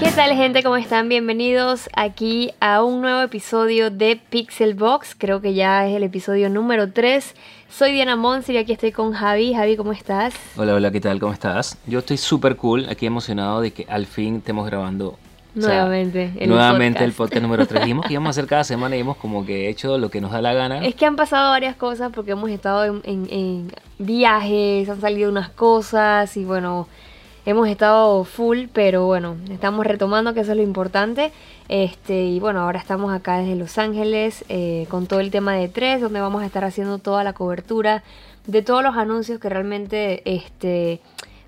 ¿Qué tal gente? ¿Cómo están? Bienvenidos aquí a un nuevo episodio de Pixel Box. Creo que ya es el episodio número 3. Soy Diana Monsi y aquí estoy con Javi. Javi, ¿cómo estás? Hola, hola, ¿qué tal? ¿Cómo estás? Yo estoy súper cool, aquí emocionado de que al fin estemos grabando. o sea, Nuevamente. el nuevamente el podcast. podcast número 3. Dijimos que íbamos a hacer cada semana y hemos como que hecho lo que nos da la gana. Es que han pasado varias cosas porque hemos estado en, en- en viajes, han salido unas cosas y bueno, hemos estado full, pero bueno, estamos retomando que eso es lo importante. Este, y bueno, ahora estamos acá desde Los Ángeles eh, con todo el tema de tres, donde vamos a estar haciendo toda la cobertura de todos los anuncios que realmente, este,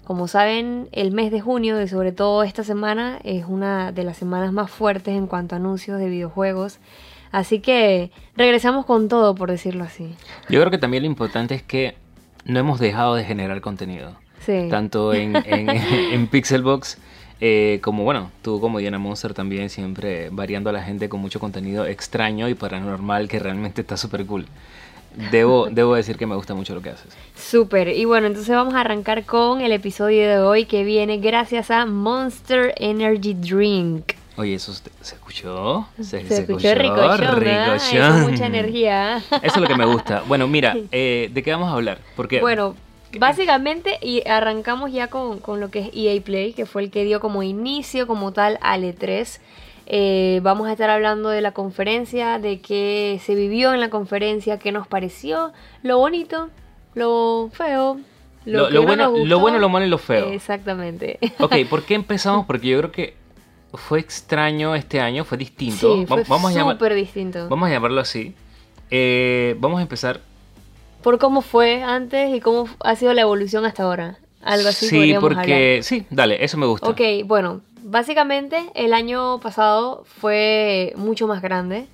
como saben, el mes de junio y sobre todo esta semana es una de las semanas más fuertes en cuanto a anuncios de videojuegos. Así que regresamos con todo, por decirlo así. Yo creo que también lo importante es que no hemos dejado de generar contenido. Sí. Tanto en, en, en Pixelbox eh, como, bueno, tú como Diana Monster también siempre variando a la gente con mucho contenido extraño y paranormal que realmente está súper cool. Debo, debo decir que me gusta mucho lo que haces. Súper. Y bueno, entonces vamos a arrancar con el episodio de hoy que viene gracias a Monster Energy Drink. Oye, ¿eso se se escuchó? Se, escuchó ricochón, ¿verdad? Ay, ricochón. con mucha energía. Eso es lo que me gusta. Bueno, mira, eh, ¿de qué vamos a hablar? Porque Bueno, básicamente y arrancamos ya con, con lo que es EA Play, que fue el que dio como inicio como tal al E3. Eh, vamos a estar hablando de la conferencia, de qué se vivió en la conferencia, qué nos pareció, lo bonito, lo feo, lo, lo, que lo no bueno, lo bueno, lo malo y lo feo. Exactamente. Ok, ¿por qué empezamos? Porque yo creo que fue extraño este año, fue distinto. Sí, Va- fue vamos, a llamar- distinto. vamos a llamarlo así. Eh, vamos a empezar. Por cómo fue antes y cómo ha sido la evolución hasta ahora. Algo así sí, porque. Sí, dale, eso me gusta. Ok, bueno, básicamente el año pasado fue mucho más grande.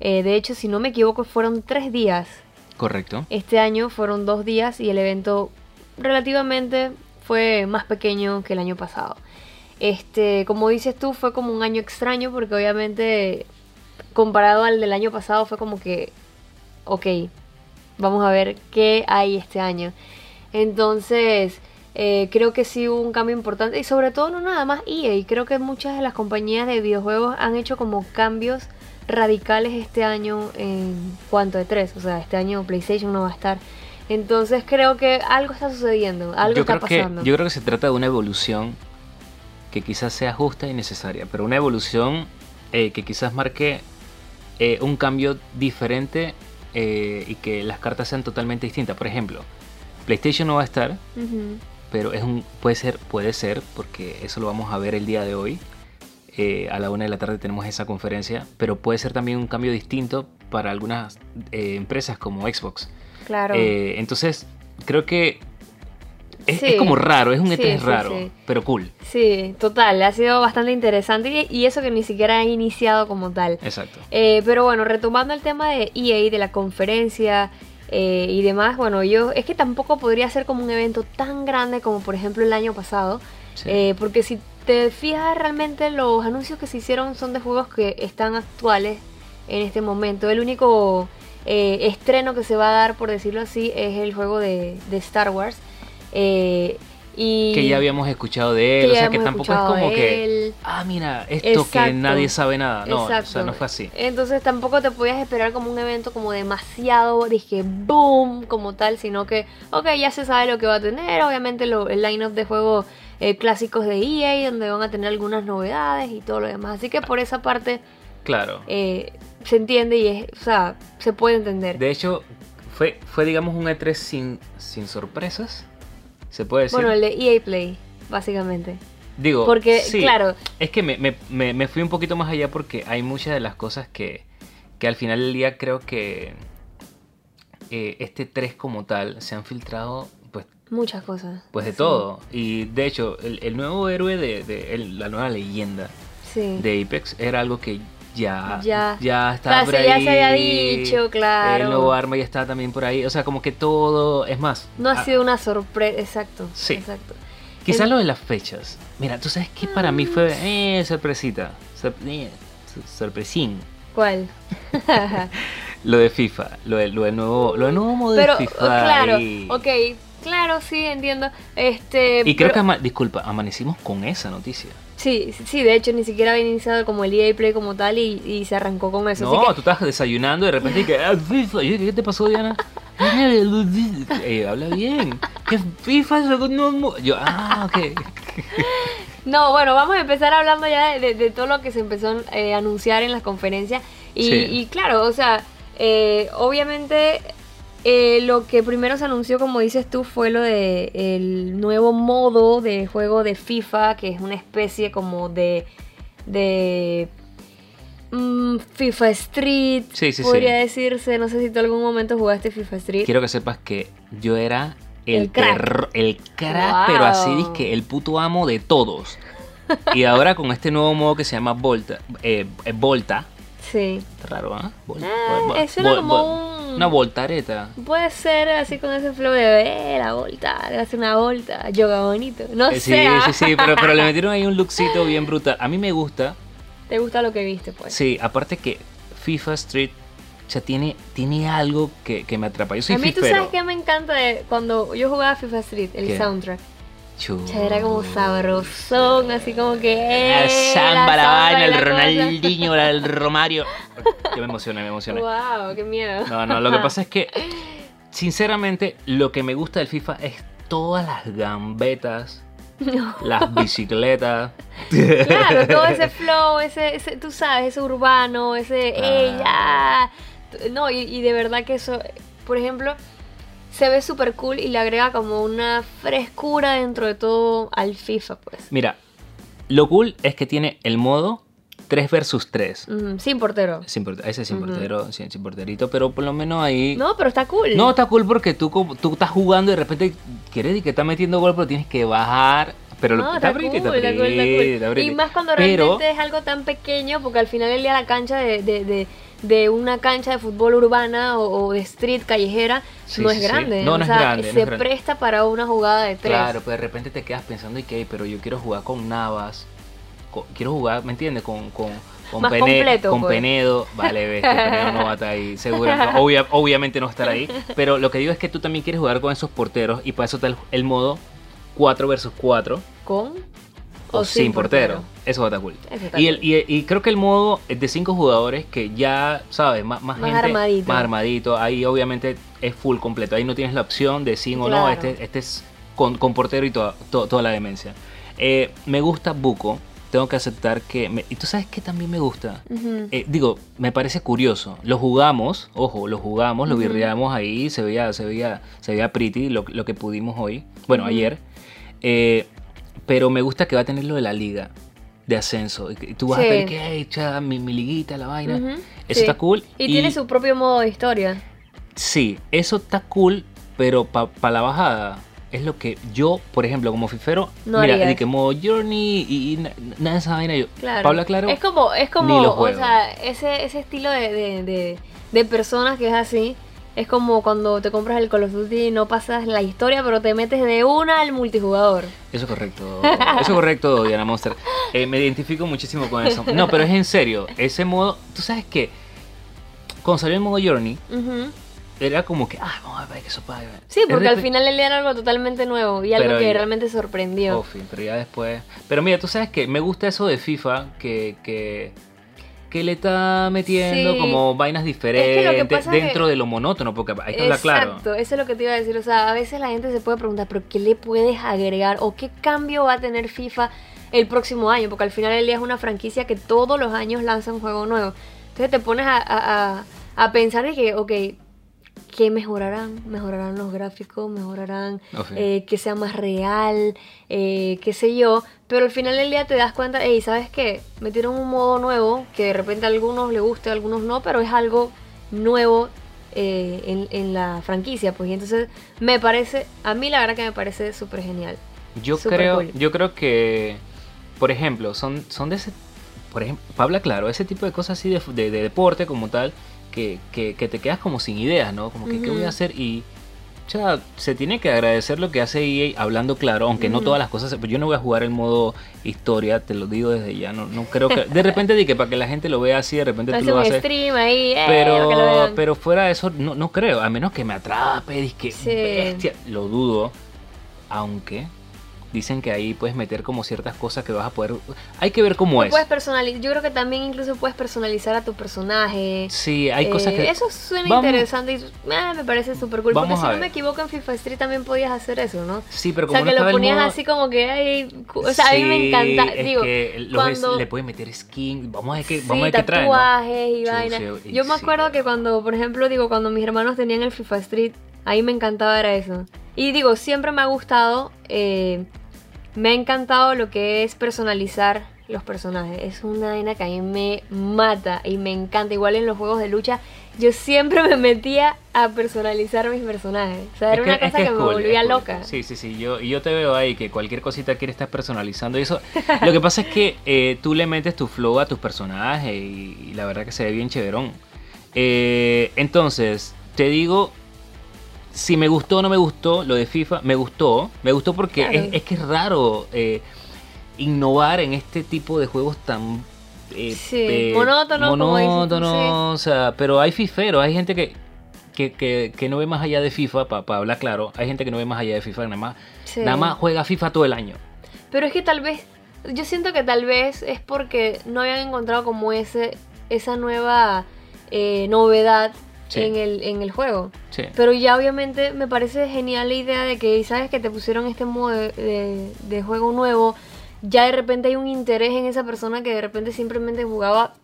Eh, de hecho, si no me equivoco, fueron tres días. Correcto. Este año fueron dos días y el evento relativamente fue más pequeño que el año pasado. Este, como dices tú, fue como un año extraño porque obviamente comparado al del año pasado fue como que, ok, vamos a ver qué hay este año. Entonces, eh, creo que sí hubo un cambio importante y sobre todo no nada más EA, creo que muchas de las compañías de videojuegos han hecho como cambios radicales este año en cuanto a tres, o sea, este año PlayStation no va a estar. Entonces creo que algo está sucediendo, algo yo, está creo que, pasando. yo creo que se trata de una evolución que quizás sea justa y necesaria, pero una evolución eh, que quizás marque eh, un cambio diferente eh, y que las cartas sean totalmente distintas. Por ejemplo, PlayStation no va a estar, pero es un puede ser puede ser porque eso lo vamos a ver el día de hoy Eh, a la una de la tarde tenemos esa conferencia pero puede ser también un cambio distinto para algunas eh, empresas como Xbox Claro. Entonces creo que es, Sí. es como raro es un Sí, E3 sí, raro sí. pero cool Sí, total, ha sido bastante interesante y, y eso que ni siquiera ha iniciado como tal. exacto Eh, pero bueno, retomando el tema de EA, de la conferencia eh, y demás, bueno, yo es que tampoco podría ser como un evento tan grande como por ejemplo el año pasado, eh, porque si te fijas realmente los anuncios que se hicieron son de juegos que están actuales en este momento. El único eh, estreno que se va a dar, por decirlo así, es el juego de, de Star Wars. Eh, y que ya habíamos escuchado de él o sea que tampoco es como que ah mira esto que nadie sabe nada no o sea no fue así. Entonces tampoco te podías esperar como un evento como demasiado, dije, boom, como tal, sino que, ok, ya se sabe lo que va a tener, obviamente lo- el line-up de juegos eh, clásicos de EA, donde van a tener algunas novedades y todo lo demás. Así que por esa parte claro. eh, se entiende y es, o sea, se puede entender. De hecho, fue, fue digamos un E3 sin, sin sorpresas. Se puede decir. bueno, el de EA Play, básicamente. Digo, Porque, sí, claro, Es que me, me- me- fui un poquito más allá porque hay muchas de las cosas que, que al final del día creo que eh, este 3 como tal se han filtrado pues, muchas cosas. pues de Sí, todo. Y de hecho, el, el nuevo héroe de, de- el- la nueva leyenda Sí. de Apex era algo que ya, Ya. ya estaba Claro, por sí, ya ahí. se había dicho, claro. El nuevo arma ya estaba también por ahí. O sea, como que todo. Es más. No ha ah, sido una sorpresa, exacto. Sí. Exacto. Quizás lo de las fechas. Mira, tú sabes que para mí fue. Eh, sorpresita. Sor- eh, sor- sorpresín. ¿Cuál? Lo de FIFA. Lo, de- lo del nuevo, lo del nuevo modo Pero, de FIFA. claro, y- ok, Claro, sí, entiendo. Este, Y creo pero- que, ama- disculpa, amanecimos con esa noticia. Sí, sí, de hecho ni siquiera había iniciado como el EA Play como tal y, y se arrancó con eso. así No, que- tú estás desayunando y de repente que ah, ¿Qué te pasó, Diana? Eh, habla bien. ¿Qué FIFA? Eso no- no- Yo, ah, ok. No, bueno, vamos a empezar hablando ya de, de- de todo lo que se empezó eh, a anunciar en las conferencias. Y, Sí. y claro, o sea, eh, obviamente eh, lo que primero se anunció, como dices tú, fue lo de el nuevo modo de juego de FIFA, que es una especie como de... de mm, FIFA Street, Sí, sí, podría sí. decirse. No sé si tú en algún momento jugaste FIFA Street. Quiero que sepas que yo era el, El crack. el crack, Wow. pero así dizque el puto amo de todos. Y ahora con este nuevo modo que se llama Volta, eh, eh, Volta, Sí. raro, ¿ah? Vol- Ah, eso era como un- Una voltareta. Puede ser así con ese flow de eh, la volta, hace una volta, yoga bonito. No Eh, sí, sé. ah. sí, sí, pero, pero le metieron ahí un lookcito bien brutal. A mí me gusta, ¿Te gusta lo que viste, pues? sí, aparte que FIFA Street ya tiene, tiene algo que, que me atrapa. Yo soy a mí tú sabes que me encanta de cuando yo jugaba FIFA Street, el ¿Qué? soundtrack. Chu. Era como sabrosón, así como que. La eh, samba, la samba y vaina, el la. Ronaldinho, la- el Romario. Yo me emocioné, me emocioné. Wow, qué miedo. No, no, lo que pasa es que, sinceramente, lo que me gusta del FIFA es todas las gambetas, No. las bicicletas. Claro, todo ese flow, ese, ese tú sabes, ese urbano, ese ella. No, y, y de verdad que eso, por ejemplo, se ve súper cool y le agrega como una frescura dentro de todo al FIFA, pues. Mira, lo cool es que tiene el modo 3 versus 3. Ujú, sin portero. Sin porte- ese es sin portero, sin, sin porterito, pero por lo menos ahí... No, pero está cool. No, está cool porque tú, tú estás jugando y de repente quieres y que estás metiendo gol, pero tienes que bajar. Pero lo- está, cool, está cool, está cool. está. Y más cuando Pero- realmente es algo tan pequeño, porque al final del día la cancha de, de, de, de una cancha de fútbol urbana o, o de street callejera Sí, no es sí. grande. No, o no es grande, no se grande. presta para una jugada de tres. Claro, pero de repente te quedas pensando, y que, pero yo quiero jugar con Navas, quiero jugar, ¿me entiendes? Con, con, con, Pene- completo, con pues. Penedo. Vale, ves, que Penedo no va a estar ahí, seguro. no, obvia- obviamente no estará ahí. Pero lo que digo es que tú también quieres jugar con esos porteros y para eso está el, el modo 4 versus 4 ¿Con o, sin portero. Eso estar cool. Eso está Y, el- y, y creo que el modo es de 5 jugadores que ya, ¿sabes? Más, más, Más gente, armadito. Más armadito. Ahí obviamente es full completo. Ahí no tienes la opción de sin o no. Claro. Este, este es con, con portero y toda, to- toda la demencia. Eh, me gusta Buco. Tengo que aceptar que... me- y tú sabes que también me gusta. Eh, digo, me parece curioso. Lo jugamos, ojo, lo jugamos, lo virreamos ahí, se veía, se veía, se veía pretty lo, lo que pudimos hoy, bueno, ayer. Eh, pero me gusta que va a tener lo de la liga de ascenso. Y tú vas a Sí. ver que hey, cha, mi, mi liguita, la vaina. Ujú, Eso sí. está cool. Y, tiene su propio modo de historia. Sí, eso está cool, pero para la bajada es lo que yo, por ejemplo, como fifero, No mira, de que modo journey y, y na- nada de esa vaina. Yo, Claro. Pablo Claro, Es como, es como, o sea, ese, ese estilo de, de, de, de personas que es así. Es como cuando te compras el Call of Duty y no pasas la historia, pero te metes de una al multijugador. Eso es correcto. Eso es correcto, Diana Monster. Eh, me identifico muchísimo con eso. No, pero es en serio. Ese modo, tú sabes que cuando salió el modo Journey, era como que, ah, vamos a ver que eso. Sí, porque al final él era algo totalmente nuevo y algo Pero que realmente sorprendió. Oh, fin, pero ya después. Pero mira, tú sabes que me gusta eso de FIFA que, que, que le está metiendo Sí. como vainas diferentes dentro que- de lo monótono, porque está claro. Exacto, eso es lo que te iba a decir. O sea, a veces la gente se puede preguntar, pero ¿qué le puedes agregar o qué cambio va a tener FIFA el próximo año? Porque al final del día es una franquicia que todos los años lanza un juego nuevo. Entonces te pones a, a- a- a pensar de que, ok, ¿qué mejorarán? Mejorarán los gráficos, mejorarán Oh, sí. eh, que sea más real, eh, qué sé yo. Pero al final del día te das cuenta, hey, ¿sabes qué? Metieron un modo nuevo que de repente a algunos les guste, a algunos no, pero es algo nuevo eh, en, en la franquicia. Pues y entonces me parece, a mí la verdad que me parece súper genial. Yo creo, cool. yo creo que, por ejemplo, son, son de ese, por ejemplo, Pablo, claro, ese tipo de cosas así de, de- de deporte como tal, que, que, que te quedas como sin ideas, ¿no? Como que, ¿qué voy a hacer? Y sea, se tiene que agradecer lo que hace EA hablando claro, aunque no todas las cosas. Yo no voy a jugar el modo historia, te lo digo desde ya. No, no creo que. De repente, di que para que la gente lo vea así, de repente tú lo haces. stream ahí, eh, Pero, pero fuera de eso, no, no creo. A menos que me atrape, que Sí. bestia. Lo dudo. Aunque dicen que ahí puedes meter como ciertas cosas que vas a poder. Hay que ver cómo Tú es. puedes personalizar, yo creo que también incluso puedes personalizar a tu personaje. Sí, hay cosas Eh, que. Eso suena Vamos- interesante y eh, me parece súper cool. Porque si no me equivoco, en FIFA Street también podías hacer eso, ¿no? Sí, pero O como sea, no que lo ponías modo- así como que, ay, o sea, a mí me Sí, encanta. es Digo, que cuando- le puedes meter skin. Vamos a ver qué, sí, vamos a ver qué trae. ¿no? tatuajes y Chuzo, vainas. y Yo me sí, acuerdo que cuando, por ejemplo, digo, cuando mis hermanos tenían el FIFA Street, ahí me encantaba era eso. Y digo, siempre me ha gustado, eh, me ha encantado lo que es personalizar los personajes. Es una vaina que a mí me mata y me encanta. Igual en los juegos de lucha, yo siempre me metía a personalizar mis personajes. O sea, era Es una cosa que, me cool, volvía cool. loca. Sí, sí, sí. Yo, y yo te veo ahí que cualquier cosita quiere estar personalizando. Y eso. Lo que pasa es que eh, tú le metes tu flow a tus personajes y, y la verdad que se ve bien chéverón. Eh, entonces, te digo. Si me gustó o no me gustó lo de FIFA, me gustó. Me gustó porque Claro. es, es que es raro eh, innovar en este tipo de juegos tan. eh, Sí, monótono, como dices tú, monótono, o sea, pero hay fiferos, hay gente que, que, que, que no ve más allá de FIFA, para hablar claro, hay gente que no ve más allá de FIFA, nada más, Sí. nada más juega FIFA todo el año. Pero es que tal vez, yo siento que tal vez es porque no habían encontrado como ese, esa nueva eh, novedad Sí. en, el, en el juego. Sí. Pero ya obviamente me parece genial la idea de que, sabes, que te pusieron este modo de, de- de juego nuevo, ya de repente hay un interés en esa persona que de repente simplemente jugaba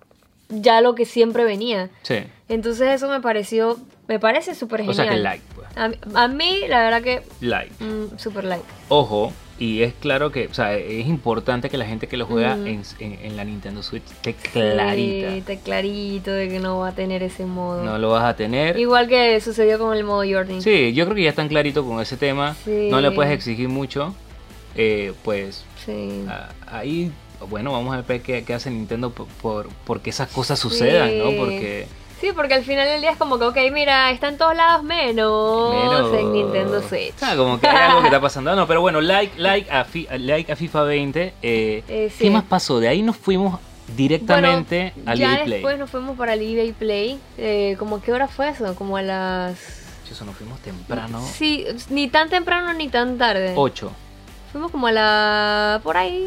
ya lo que siempre venía. Sí. Entonces eso me pareció, me parece súper O genial. sea que like, pues. A, mí- a mí, la verdad que, Like. mm, súper like. Ojo, y es claro que, o sea, es importante que la gente que lo juega en, en- en la Nintendo Switch esté clarita. Sí, está clarito de que no va a tener ese modo. No lo vas a tener. Igual que sucedió con el modo Jordan. Sí, yo creo que ya están clarito con ese tema. Sí. No le puedes exigir mucho. Eh, pues Sí. Ah, ahí, bueno, vamos a ver qué, qué hace Nintendo por, por, porque esas cosas sucedan, ¿no? Porque Sí, porque al final del día es como que, ok, mira, está en todos lados menos, menos- en Nintendo Switch. Ah, como que hay algo que está pasando. No, pero bueno, like, like, a, Fi- like a FIFA 20. eh, Eh, sí. ¿Qué más pasó? De ahí nos fuimos directamente Bueno, al ya EA Play. después nos fuimos para el eBay Play. Eh, ¿Cómo qué hora fue eso? Como a las... Eso, nos fuimos temprano. Sí, ni tan temprano ni tan tarde. 8. Fuimos como a la... por ahí,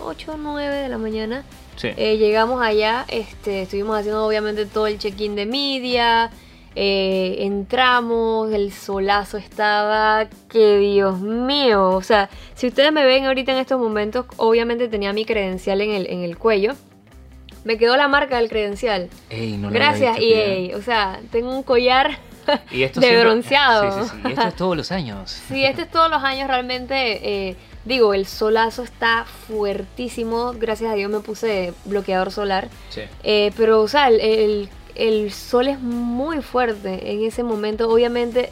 8 o 9 de la mañana. Sí. Eh, llegamos allá, este, estuvimos haciendo obviamente todo el check-in de media, eh, entramos, el solazo estaba, que Dios mío, o sea, si ustedes me ven ahorita en estos momentos, obviamente tenía mi credencial en el, en el cuello, me quedó la marca del credencial, Ey, no lo gracias EA, o sea, tengo un collar Y esto de siempre- bronceado. Sí, sí, sí. Y esto es todos los años. Sí, este es todos los años realmente. eh, digo, el solazo está fuertísimo. Gracias a Dios me puse bloqueador solar. Sí. Eh, pero, o sea, el, el- el sol es muy fuerte en ese momento. Obviamente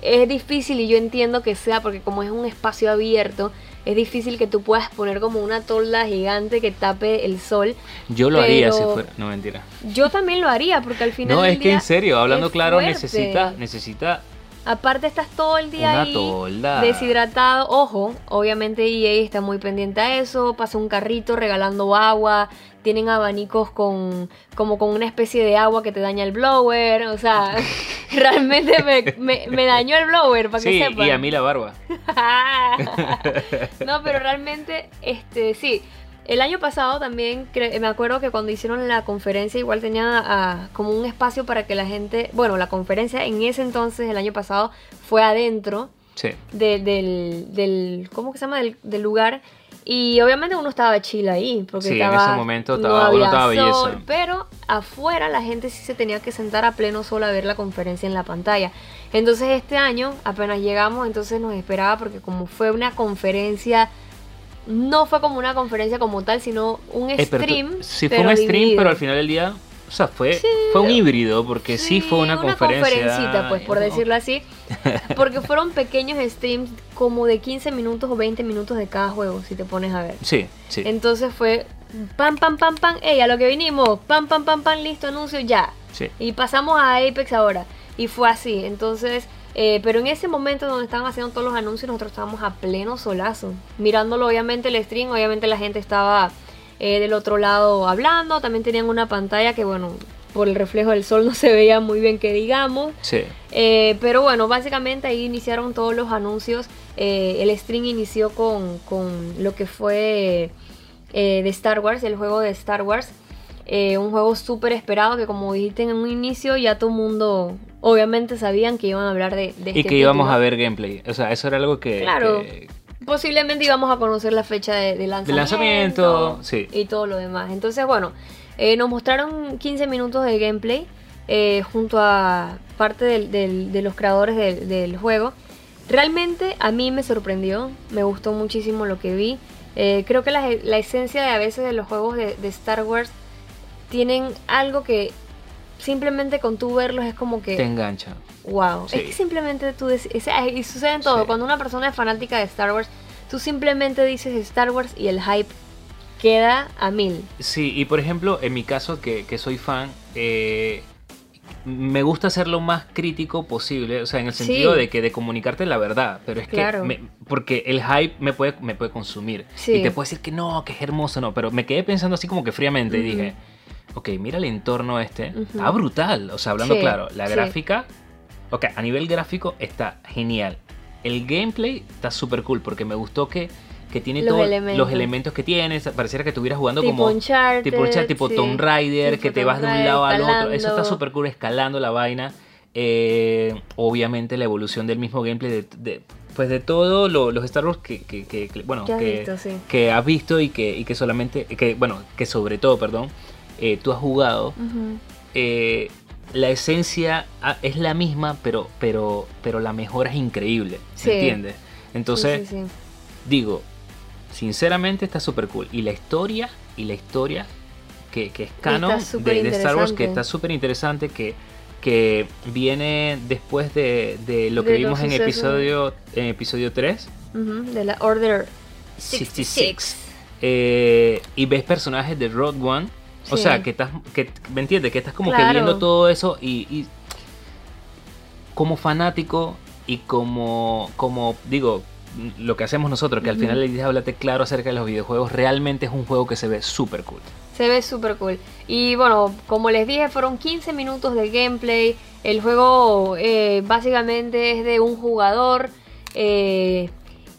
es difícil y yo entiendo que sea porque como es un espacio abierto, es difícil que tú puedas poner como una tolda gigante que tape el sol. Yo lo haría si fuera. No, mentira. Yo también lo haría porque al final No, del es que en serio, hablando claro, fuerte. necesita, necesita Aparte estás todo el día Una ahí tolda. deshidratado. Ojo, obviamente EA está muy pendiente a eso. Pasa un carrito regalando agua. Tienen abanicos con como con una especie de agua que te daña el blower. O sea, realmente me, me- me dañó el blower, para Sí, que sepan. y a mí la barba. no, pero realmente, este, sí. El año pasado también me acuerdo que cuando hicieron la conferencia igual tenía ah, como un espacio para que la gente, bueno, la conferencia en ese entonces, el año pasado, fue adentro Sí. de- del, del, ¿cómo que se llama? Del, del lugar. Y obviamente uno estaba chill ahí, porque Sí, en estaba, ese momento no estaba- uno había estaba sol, belleza. pero afuera la gente sí se tenía que sentar a pleno sol a ver la conferencia en la pantalla. Entonces este año, apenas llegamos, entonces nos esperaba porque como fue una conferencia, no fue como una conferencia como tal, sino un Eh, pero stream. sí, fue un stream, dividido. pero al final del día, o sea, fue, Sí. fue un híbrido, porque sí, fue una, conferencia. conferencita, pues, por No, decirlo así. Porque fueron pequeños streams como de 15 minutos o 20 minutos de cada juego, si te pones a ver. Sí, sí. Entonces fue pam, pam, pam, pam, ey, a lo que vinimos, pam, pam, pam, pam, listo, anuncio, ya. sí. Y pasamos a Apex ahora. Y fue así. Entonces, Eh, pero en ese momento donde estaban haciendo todos los anuncios, nosotros estábamos a pleno solazo. Mirándolo, obviamente, el stream, obviamente la gente estaba eh, del otro lado hablando. También tenían una pantalla que, bueno, por el reflejo del sol no se veía muy bien que digamos. Sí. Eh, pero bueno, básicamente ahí iniciaron todos los anuncios. El stream inició con, con lo que fue de Star Wars, el juego de Star Wars. Eh, un juego súper esperado que como dijiste en un inicio ya todo el mundo obviamente sabían que iban a hablar de, de Y este que íbamos título. a ver gameplay. O sea, eso era algo que. Claro. que- Posiblemente íbamos a conocer la fecha de, de lanzamiento. lanzamiento, sí. Y todo lo demás. Entonces, bueno, eh, nos mostraron 15 minutos de gameplay eh, junto a parte del- del- de los creadores del, del juego. Realmente a mí me sorprendió, me gustó muchísimo lo que vi. Eh, creo que la, la esencia de a veces de los juegos de, de Star Wars tienen algo que simplemente con tú verlos es como que... te engancha. Wow. Sí. Es que simplemente tú dices, sea, y sucede en todo. Sí. Cuando una persona es fanática de Star Wars, tú simplemente dices Star Wars y el hype queda a mil. Sí, y por ejemplo, en mi caso, que, que soy fan, eh, me gusta ser lo más crítico posible, o sea, en el Sí. sentido de que de comunicarte la verdad, pero es Claro. que, me- porque el hype me puede, me puede consumir. Sí. Y te puedo decir que no, que es hermoso, no, pero me quedé pensando así como que fríamente y dije, ok, mira el entorno este, Ujú. está brutal, o sea, hablando Sí, claro, la sí. gráfica, ok, a nivel gráfico está genial. El gameplay está súper cool porque me gustó que, que tiene todos los elementos que tienes, pareciera que estuvieras jugando Tipo como Uncharted, tipo, Uncharted, tipo sí. Tomb Raider, Tipo que te vas de un lado al otro. Eso está súper cool, escalando la vaina. Eh, obviamente la evolución del mismo gameplay de, de- pues de todo lo- los Star Wars que, que- que- que- bueno Que has que, visto, sí. que has visto y que, y que solamente que bueno que sobre todo perdón eh, tú has jugado eh, la esencia ah, es la misma pero pero pero la mejora es increíble Sí. ¿entiendes? entonces Sí, sí, sí. digo, sinceramente está súper cool. Y la historia, y la historia que, que es canon de, de Star Wars, que está súper interesante, que, que viene después de, de lo que De vimos en episodio, en episodio 3. Ujú, De la Order 66. 66. Eh, y ves personajes de Rogue One. O sea, que estás, que, ¿me entiendes? Que estás como que Claro. viendo todo eso y, y como fanático y como, como digo, lo que hacemos nosotros, que al final le dices, háblate claro acerca de los videojuegos, realmente es un juego que se ve súper cool. Se ve súper cool. Y bueno, como les dije, fueron 15 minutos de gameplay. El juego eh, básicamente es de un jugador. eh,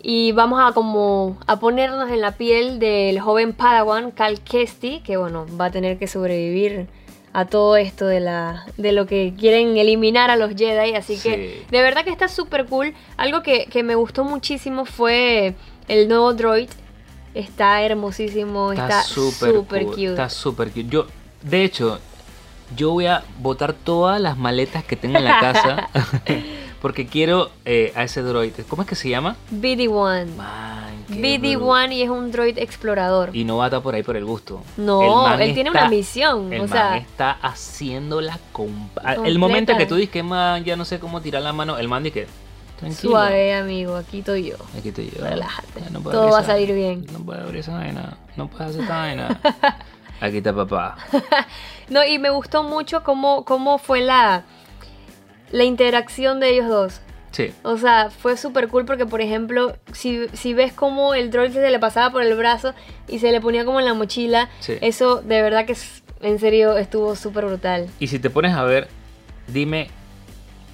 y vamos a como a ponernos en la piel del joven Padawan, Cal Kestis, que bueno, va a tener que sobrevivir a todo esto de la de lo que quieren eliminar a los Jedi. Así que de verdad que está súper cool. Algo que, que me gustó muchísimo fue el nuevo droid. Está hermosísimo, está súper cool, cute. Está súper cute. Yo, de hecho, yo voy a botar todas las maletas que tengo en la casa porque quiero eh, a ese droid. ¿Cómo es que se llama? BD-1. Man, qué BD-1 y es un droid explorador. Y no va a estar por ahí por el gusto. No, El él tiene una misión. El o man sea, está haciendo la compa. El momento que tú dices que man, ya no sé cómo tirar la mano, el man dice tranquilo. suave, amigo. Aquí estoy yo. Aquí te llevo. Relájate. No Todo va a esa- salir bien. No puedo abrir esa vaina. No puedo hacer esta vaina. Aquí está papá. No, y me gustó mucho cómo, cómo fue la, la interacción de ellos dos. Sí. O sea, fue súper cool porque, por ejemplo, si, si ves cómo el droid se le pasaba por el brazo y se le ponía como en la mochila, Sí. eso de verdad que es- en serio estuvo súper brutal. Y si te pones a ver, dime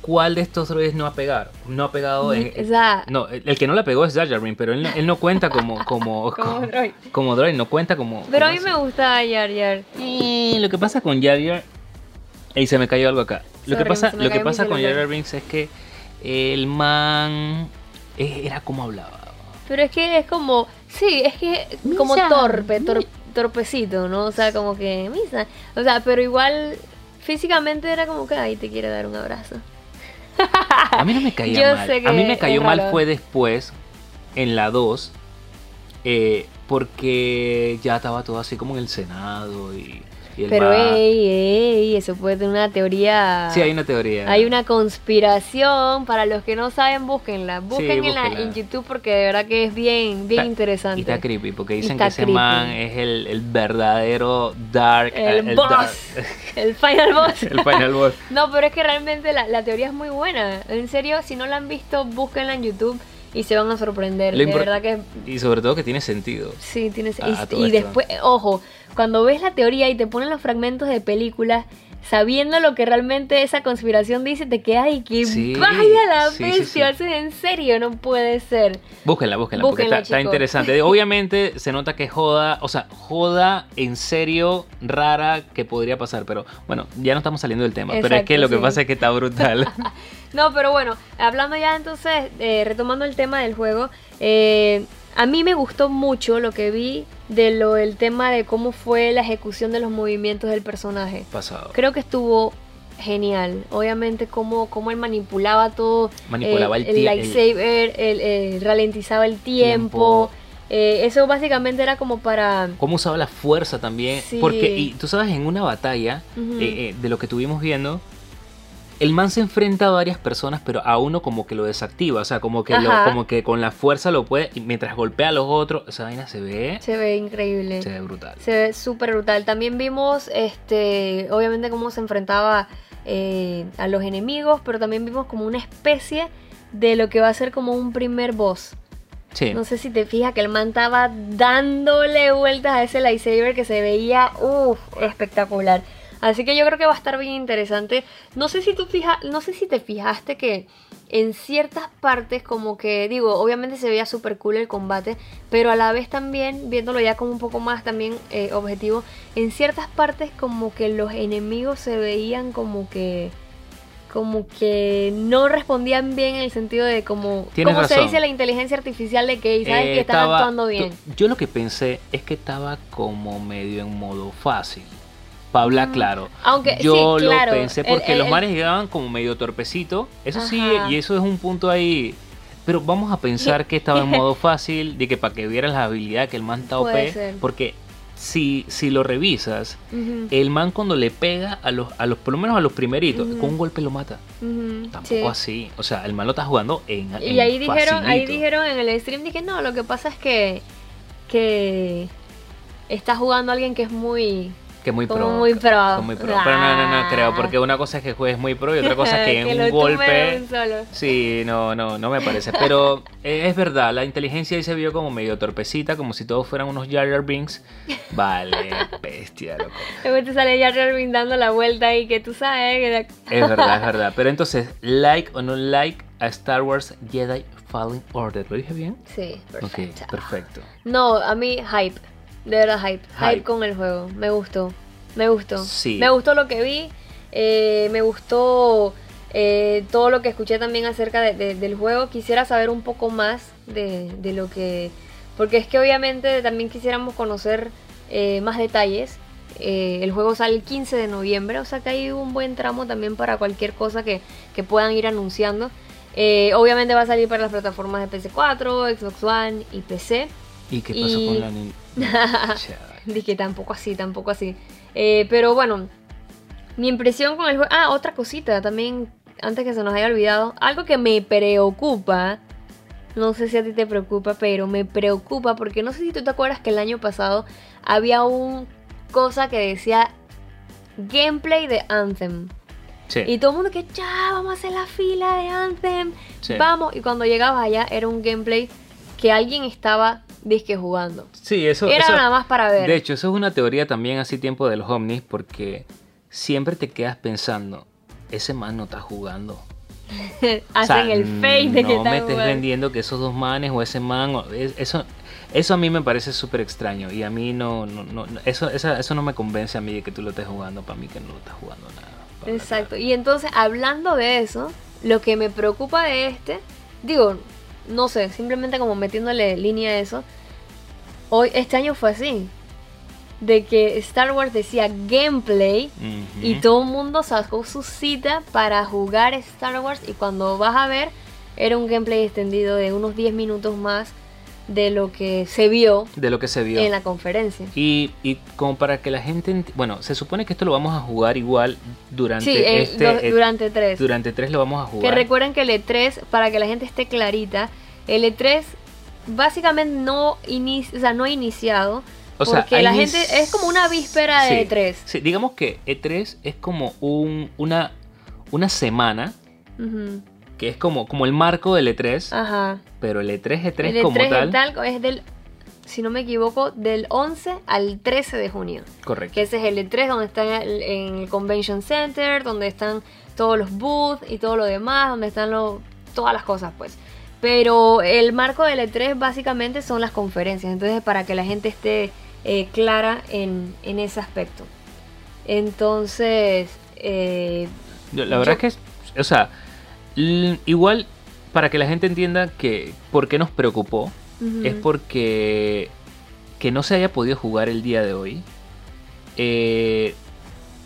cuál de estos droides no ha pegado. No ha pegado en. O sea, No, el que no la pegó es Jar Jar Binks, pero él no, él no cuenta como como Como droid. como droid, no cuenta como. pero a como mí me ese. gusta Yar Yar. Y lo que pasa con Jar Jar y se me cayó algo acá. Lo que pasa, lo que pasa con Jar Binks es que el man eh, era como hablaba. Pero es que es como, sí, es que como torpe, tor- torpecito, ¿no? O sea, como que misa. O sea, pero igual físicamente era como que, ay, te quiere dar un abrazo. A mí no me caía Yo mal. sé que a mí me cayó mal raro. fue después, en la 2, eh, porque ya estaba todo así como en el Senado y... Y él Pero va- ey, ey, eso puede tener una teoría. Sí, hay una teoría. Hay una conspiración. Para los que no saben, búsquenla. Busquen en, la- búsquenla. en YouTube porque de verdad que es bien, bien Está- interesante. Y está creepy, porque dicen que ese creepy. man es el, el verdadero Dark. el, eh, boss. dark- el final boss. el final boss. No, pero es que realmente la, la teoría es muy buena. En serio, si no la han visto, búsquenla en YouTube y se van a sorprender. Lo de verdad que Y sobre todo que tiene sentido. sí, tienes. A- a y- y después, ojo, cuando ves la teoría y te ponen los fragmentos de películas, sabiendo lo que realmente esa conspiración dice, te quedas y que Sí, vaya la sí, sí, bestia, sí. en serio, no puede ser. Búsquenla, búsquenla, porque está, interesante. Obviamente se nota que joda, o sea, joda en serio rara que podría pasar, pero bueno, ya no estamos saliendo del tema. pero es que lo que pasa es que está brutal. No, pero bueno, hablando ya entonces, eh, retomando el tema del juego, eh, a mí me gustó mucho lo que vi de lo el tema de cómo fue la ejecución de los movimientos del personaje. Pasado. Creo que estuvo genial. Obviamente cómo, cómo él manipulaba todo. Manipulaba eh, el el, lightsaber, el, eh, ralentizaba el tiempo. Tiempo. Eh, eso básicamente era como para... Cómo usaba la fuerza también. Sí. Porque, y tú sabes, en una batalla, eh, de lo que estuvimos viendo, el man se enfrenta a varias personas, pero a uno como que lo desactiva. O sea, como que, lo- como que con la fuerza lo puede. Y mientras golpea a los otros, esa vaina se ve. Se ve increíble. Se ve brutal. Se ve súper brutal. También vimos, este, obviamente cómo se enfrentaba eh, a los enemigos, pero también vimos como una especie de lo que va a ser como un primer boss. Sí. No sé si te fijas que el man estaba dándole vueltas a ese lightsaber que se veía, uff, espectacular. Así que yo creo que va a estar bien interesante. No sé si tú fija, no sé si te fijaste que en ciertas partes como que digo, obviamente se veía súper cool el combate, pero a la vez también viéndolo ya como un poco más también eh, objetivo, en ciertas partes como que los enemigos se veían como que como que no respondían bien en el sentido de como como se dice la inteligencia artificial de que sabes Eh, que están estaba- actuando bien. Yo lo que pensé es que estaba como medio en modo fácil. Para hablar claro. Aunque, Yo sí, claro, lo pensé porque el- los mares llegaban como medio torpecito. Eso sí, y eso es un punto ahí. Pero vamos a pensar que estaba en modo fácil, de que para que vieras la habilidad que el man está Puede OP. ser. Porque si, si lo revisas, el man cuando le pega a los, a los por lo menos a los primeritos, con un golpe lo mata. Tampoco sí. así. O sea, el man lo está jugando en. Y en ahí dijeron, ahí dijeron en el stream dije, no, lo que pasa es que que está jugando alguien que es muy Que muy pro. muy pro. Muy pro. Pero no, no, no creo, Ah. porque una cosa es que juegues muy pro y otra cosa es que en lo un golpe. solo. Sí, no, no, no me parece. Pero eh, es verdad, la inteligencia ahí se vio como medio torpecita, como si todos fueran unos Jar Jar Binks. Vale, bestia, loco. Luego te sale ya Jar dando la vuelta y que tú sabes que Es verdad, es verdad. Pero entonces, like o no like a Star Wars Jedi Fallen Order. ¿Lo dije bien? Sí, perfecto. Ok, perfecto. No, a mí hype. De verdad hype. hype. Hype. con el juego. Me gustó. Me gustó. Sí. Me gustó lo que vi. eh, me gustó eh, todo lo que escuché también acerca de- de- del juego. Quisiera saber un poco más de, de lo que... Porque es que obviamente también quisiéramos conocer eh, más detalles. Eh, el juego sale el 15 de noviembre, o sea que hay un buen tramo también para cualquier cosa que, que puedan ir anunciando. Eh, obviamente va a salir para las plataformas de PC4, Xbox One y PC. ¿Y qué pasó Y- con la. Dije tampoco así, tampoco así. Eh, pero bueno, mi impresión con el juego. Ah, otra cosita también, antes que se nos haya olvidado. Algo que me preocupa. No sé si a ti te preocupa, pero me preocupa porque no sé si tú te acuerdas que el año pasado había un cosa que decía gameplay de Anthem. Sí. Y todo el mundo que ya vamos a hacer la fila de Anthem. Sí. Vamos. Y cuando llegabas allá era un gameplay que alguien estaba disque jugando. Sí, eso, Era eso- nada más para ver. De hecho, eso es una teoría también así tiempo de los ovnis porque siempre te quedas pensando, ese man no está jugando. Hacen O sea, el fake de que no están me estés jugando. vendiendo que esos dos manes o ese man, o- eso, eso a mí me parece súper extraño y a mí no, no, no eso, esa- eso no me convence a mí de que tú lo estés jugando, para mí que no lo estás jugando nada. Exacto. Y entonces, hablando de eso, lo que me preocupa de este, digo, no sé, simplemente como metiéndole línea a eso, hoy, este año fue así. De que Star Wars decía gameplay y todo el mundo sacó su cita para jugar Star Wars y cuando vas a ver era un gameplay extendido de unos 10 minutos más de lo que se vio de lo que se vio. en la conferencia. Y, y como para que la gente... ent- Bueno, se supone que esto lo vamos a jugar igual durante Sí, en- este... do- eh, durante tres. durante tres lo vamos a Que jugar. recuerden que el E3, para que la gente esté clarita, el E3 básicamente no, inicia, o sea, no ha iniciado. O sea, porque la gente es como una víspera de Sí, E3. Sí, digamos que E3 es como un, una, una semana. Que es como, como el marco del E3, Ajá. pero el E3 E3 el como E3 tal, es, tal- es del, si no me equivoco, del 11 al 13 de junio. correcto. Que ese es el E3 donde está el- en el Convention Center, donde están todos los booths y todo lo demás, donde están lo- todas las cosas, pues. Pero el marco del E3 básicamente son las conferencias, entonces para que la gente esté eh, clara en, en ese aspecto. Entonces, eh, la verdad yo- es que, es- o sea, igual para que la gente entienda que por qué nos preocupó, es porque que no se haya podido jugar el día de hoy. eh,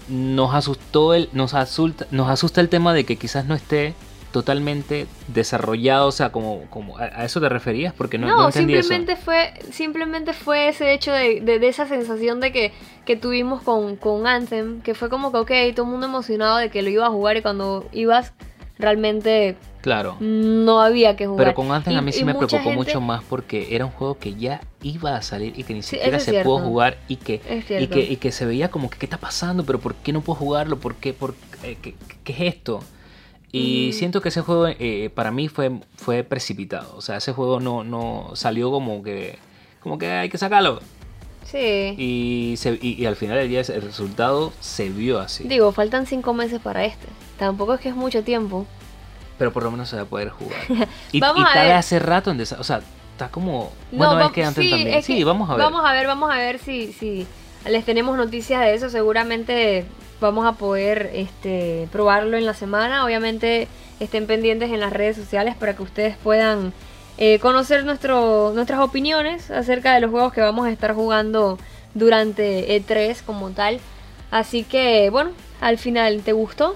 nos asustó el, nos asusta, nos asusta el tema de que quizás no esté totalmente desarrollado, o sea, como, como a, a eso te referías, porque no, No, no entendí eso. simplemente fue, simplemente fue ese hecho de, de- de esa sensación de que, que tuvimos con, con Anthem, que fue como que, ok, todo el mundo emocionado de que lo iba a jugar y cuando ibas, realmente Claro. no había que jugar. Pero con Anthem a mí y sí me preocupó gente- mucho más porque era un juego que ya iba a salir y que ni siquiera se pudo jugar y que, y que, y que se veía como que qué está pasando, pero ¿por qué no puedo jugarlo? ¿Por qué? ¿Por eh, qué, qué es esto? Y Mm. siento que ese juego eh, para mí fue, fue precipitado. O sea, ese juego no, no salió como que como que hay que sacarlo. Sí. Y, se- y, y al final del día el resultado se vio así. Digo, faltan cinco meses para este. Tampoco es que es mucho tiempo. Pero por lo menos se va a poder jugar. Y, Vamos y a está de ver. hace rato en O sea, está como... No, Bueno, es va- que antes sí, también. es Sí, vamos a ver. Vamos a ver, vamos a ver si, si les tenemos noticias de eso. Seguramente vamos a poder este, probarlo en la semana. Obviamente estén pendientes en las redes sociales para que ustedes puedan eh, conocer nuestro, nuestras opiniones acerca de los juegos que vamos a estar jugando durante E3 como tal. Así que, bueno, al final, ¿te gustó?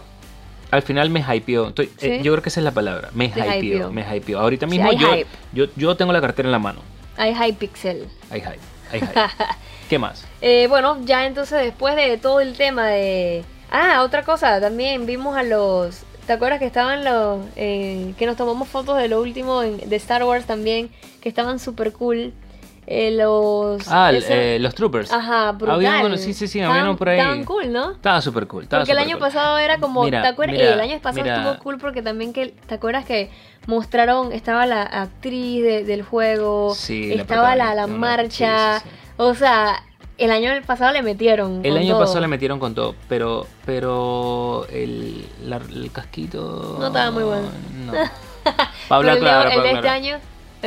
Al final me hypeó. Estoy- ¿Sí? eh, yo creo que esa es la palabra. Me hypeó. Me hypeó. Ahorita mismo yo, hype. yo, yo tengo la cartera en la mano. Hay Hypixel. Hay hype. Hay hype. ¿Qué más? Eh, bueno, ya entonces después de todo el tema de... Ah, otra cosa, también vimos a los... ¿Te acuerdas que estaban los... eh, que nos tomamos fotos de lo último en- de Star Wars también? Que estaban súper cool. Eh, los... Ah, el- eh, los troopers. Ajá, brutal. Había uno, sí, sí, sí, había uno Estaban- por ahí. Estaban cool, ¿no? Estaba súper cool. estaba Porque el año cool. pasado era como, Mira, ¿te acuerdas? mira, el año pasado mira. estuvo cool porque también que, ¿te acuerdas que mostraron, estaba la actriz de- del juego, Sí, estaba la, la marcha, sí, sí, sí. o sea, el año pasado le metieron. El con año todo. pasado le metieron con todo, pero pero el, la- el casquito... No estaba muy bueno. No. Pa' hablar Pero el de- claro, el de este año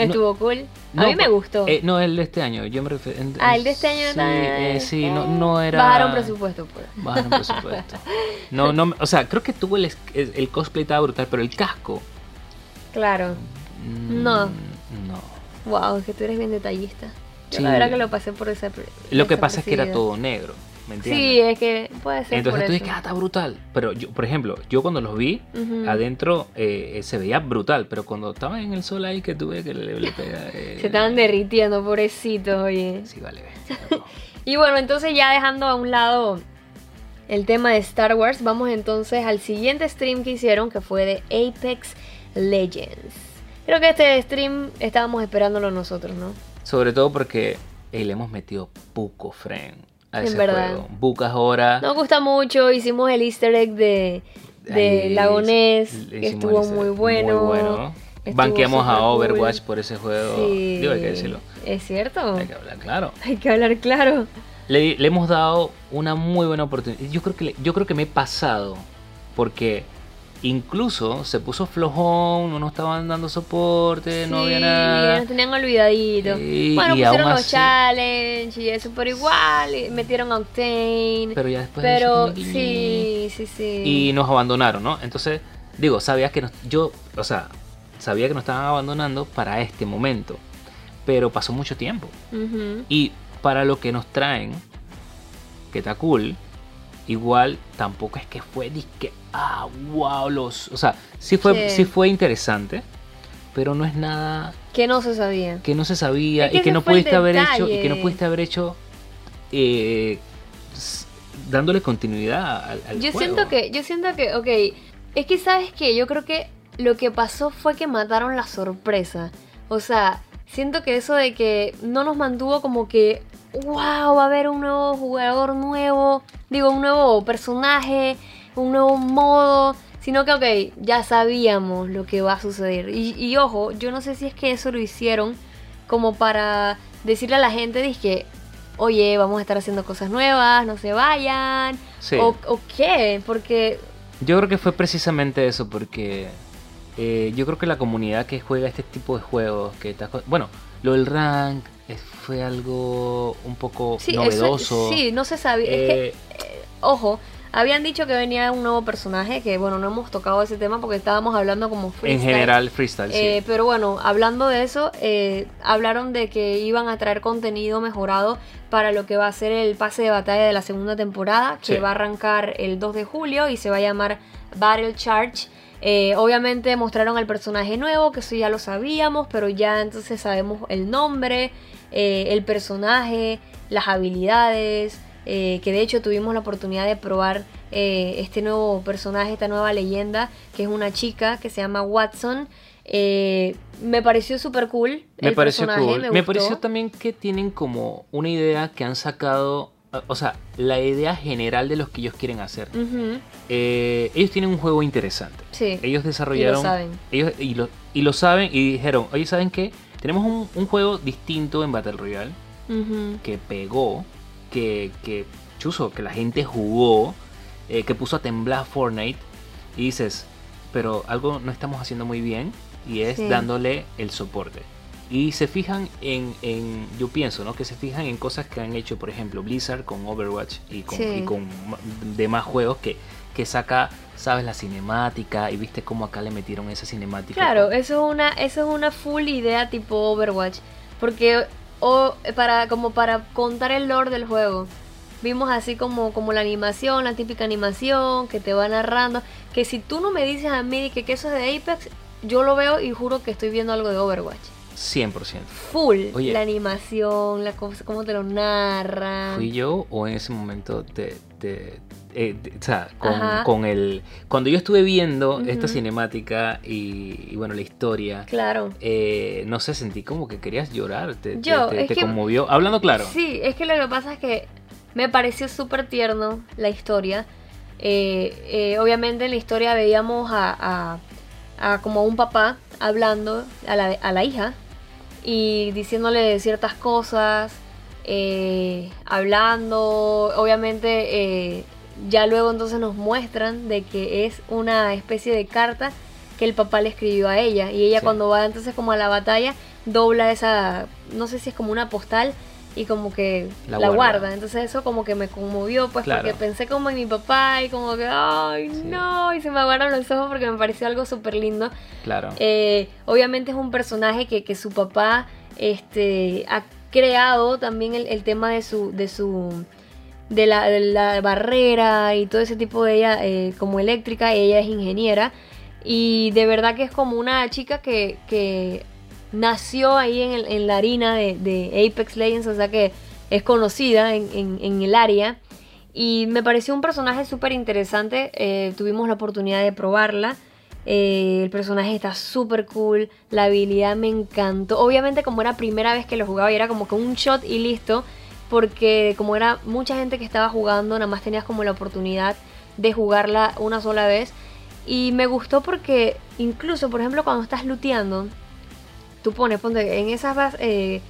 estuvo cool. No, a mí me gustó. eh, no, el de este año. Yo me refiero. en- ah, el de este año sí, también. eh, sí, no, Eh, no era. Bajaron presupuesto, pues. Bajaron presupuesto. No, no, o sea, creo que tuvo el, es- el, el cosplay estaba brutal, pero el casco. Claro. mm, No. No. Wow, que tú eres bien detallista. Yo Sí. la verdad que lo pasé por esa. Lo que pasa es que era todo negro. ¿Me entiendes? Sí, es que puede ser. Entonces por tú eso. dices, ah, está brutal. Pero yo, por ejemplo, yo cuando los vi, adentro eh, se veía brutal. Pero cuando estaba en el sol ahí que tuve que le, le pega. eh, Se estaban derritiendo, pobrecitos, oye. Sí, vale. Y bueno, entonces ya dejando a un lado el tema de Star Wars, vamos entonces al siguiente stream que hicieron, que fue de Apex Legends. Creo que este stream estábamos esperándolo nosotros, ¿no? Sobre todo porque eh, le hemos metido poco friend a En ese verdad. juego. Bucas horas. Nos gusta mucho, hicimos el easter egg de, de Ahí Lagonés, que estuvo muy bueno. Muy bueno. Banqueamos a cool. Overwatch por ese juego. Sí, Digo, hay que decirlo. Es cierto. Hay que hablar claro. Hay que hablar claro. Le, le hemos dado una muy buena oportunidad. Yo creo que le- yo creo que me he pasado porque incluso se puso flojón, no nos estaban dando soporte, no había Sí, nada. Nos tenían olvidadito. Sí, bueno, y pusieron los así- challenge y eso, pero igual y metieron Octane. Pero ya después de Pero eso, sí, sí, sí. y nos abandonaron, ¿no? Entonces, digo, sabía que nos, yo, o sea, sabía que nos estaban abandonando para este momento, pero pasó mucho tiempo. Y para lo que nos traen, que está cool, igual tampoco es que fue disque, ah, wow, los, o sea, sí fue, Sí. sí fue interesante, pero no es nada Que no se sabía. que no se sabía Es que y que no pudiste haber hecho y que no pudiste haber hecho eh, dándole continuidad al, al Yo juego. siento que, yo siento que, ok, es que sabes que yo creo que lo que pasó fue que mataron la sorpresa. O sea, siento que eso de que no nos mantuvo como que, wow, va a haber un nuevo jugador nuevo, digo, un nuevo personaje, un nuevo modo, sino que, ok, ya sabíamos lo que va a suceder. Y, y ojo, yo no sé si es que eso lo hicieron como para decirle a la gente, dizque, oye, vamos a estar haciendo cosas nuevas, no se vayan. Sí. ¿O, o qué? Porque Yo creo que fue precisamente eso, porque eh, yo creo que la comunidad que juega este tipo de juegos, que está, bueno, lo del rank eh, fue algo un poco sí, eso- novedoso. sí, no se sabía. es que, Eh, ojo, habían dicho que venía un nuevo personaje, que bueno, no hemos tocado ese tema porque estábamos hablando como en freestyle. general, freestyle, Eh, sí. pero bueno, hablando de eso, eh, hablaron de que iban a traer contenido mejorado para lo que va a ser el pase de batalla de la segunda temporada, que Sí. va a arrancar el 2 de julio y se va a llamar Battle Charge. Eh, obviamente mostraron al personaje nuevo, que eso ya lo sabíamos, pero ya entonces sabemos el nombre, eh, el personaje, las habilidades, eh, que de hecho tuvimos la oportunidad de probar este nuevo personaje, esta nueva leyenda, que es una chica que se llama Watson. Me pareció súper cool. Me el pareció personaje, cool. Me, pareció también que tienen como una idea que han sacado, o sea, la idea general de los que ellos quieren hacer. Eh, ellos tienen un juego interesante. Sí. Ellos desarrollaron. saben. Ellos, y, lo, y lo saben y dijeron, oye, ¿saben qué? Tenemos un, un juego distinto en Battle Royale que pegó, que, que chuzo, que la gente jugó, eh, que puso a temblar Fortnite. Y dices, pero algo no estamos haciendo muy bien y es Sí. dándole el soporte. Y se fijan en, en- yo pienso, ¿no? Que se fijan en cosas que han hecho, por ejemplo, Blizzard con Overwatch y con, Sí. y con demás juegos que, que saca, sabes, la cinemática y viste cómo acá le metieron esa cinemática. Claro, eso es una, eso es una full idea tipo Overwatch. Porque o, para, como para contar el lore del juego. Vimos así como, como la animación, la típica animación que te va narrando. Que si tú no me dices a mí que, que eso es de Apex, yo lo veo y juro que estoy viendo algo de Overwatch. 100%. Full. Oye. La animación, la cosa, cómo te lo narra. ¿Fui yo o en ese momento te... te- eh, te- o sea, con, con el... Cuando yo estuve viendo esta cinemática y, y bueno, la historia, Claro. eh, no sé, sentí como que querías llorar, te, te- Yo, te, es te que- conmovió. Hablando claro. Sí, es que lo que pasa es que me pareció súper tierno la historia. Eh, eh, obviamente en la historia veíamos a, a- a como un papá hablando a la, a la hija y diciéndole ciertas cosas, eh, hablando, obviamente eh, ya luego entonces nos muestran de que es una especie de carta que el papá le escribió a ella y ella Sí. cuando va entonces como a la batalla dobla esa, no sé si es como una postal y como que La la, guarda. guarda. Entonces eso como que me conmovió, pues Claro. porque pensé como en mi papá y como que, ay, Sí. no, y se me aguaron los ojos porque me pareció algo súper lindo. Claro. Eh, obviamente es un personaje que, que su papá este, ha creado también el, el tema de su, de su de la, de la barrera y todo ese tipo de ella eh, como eléctrica, ella es ingeniera y de verdad que es como una chica que, que nació ahí en, la harina de, Apex Legends, o sea que es conocida en el área. Y me pareció un personaje súper interesante. eh, tuvimos la oportunidad de probarla. eh, el personaje está súper cool. La habilidad me encantó. Obviamente, como era primera vez que lo jugaba, y era como que un shot y listo. Porque como era mucha gente que estaba jugando, nada más tenías como la oportunidad de jugarla una sola vez. Y me gustó porque incluso, por ejemplo, cuando estás looteando, tú pones, ponte en esas bases, eh,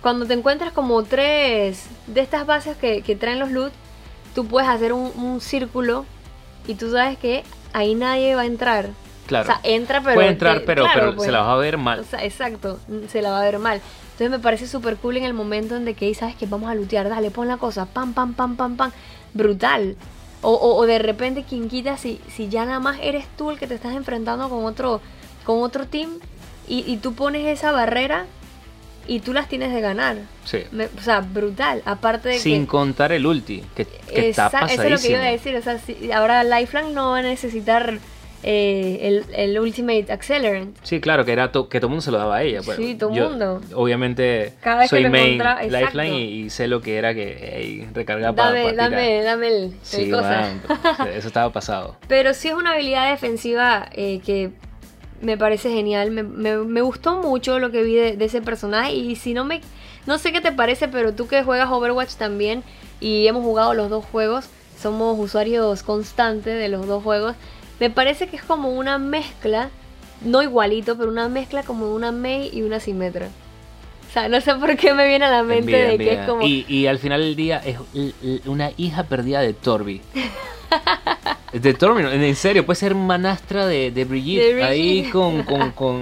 cuando te encuentras como tres de estas bases que, que traen los loot, tú puedes hacer un, un círculo y tú sabes que ahí nadie va a entrar. claro. O sea, entra pero... Puede entrar, pero, claro, pero pues. se la va a ver mal. O sea, exacto, se la va a ver mal. Entonces me parece súper cool en el momento en de que sabes que vamos a lootear, dale, pon la cosa, pam, pam, pam, pam, pam, brutal. O, o- o de repente, quien quita si, si ya nada más eres tú el que te estás enfrentando con otro, con otro team y, y tú pones esa barrera y tú las tienes de ganar. Sí. Me- o sea, brutal. Aparte de Sin que... contar el ulti, que, que está Esa- pasadísimo. eso es lo que iba a decir. O sea, si- ahora Lifeline no va a necesitar eh, el, el Ultimate Accelerant. Sí, claro, que era to- que todo el mundo se lo daba a ella. pues. Sí, todo el mundo. Obviamente Cada vez que soy lo main Lifeline y, y sé lo que era que hey, recargar para Dame, dame, dame el, el Sí, cosa. man, eso estaba pasado. Pero sí es una habilidad defensiva eh, que me parece genial. Me, me- me gustó mucho lo que vi de, de ese personaje. Y si no me. No sé qué te parece, pero tú que juegas Overwatch también y hemos jugado los dos juegos, somos usuarios constantes de los dos juegos. Me parece que es como una mezcla, no igualito, pero una mezcla como una Mei y una Symmetra. O sea, no sé por qué me viene a la mente Envidia, de que es como. y, y al final del día es una hija perdida de Torby. de Torby, no, en serio, puede ser manastra de, de Brigitte, ahí con, con, con,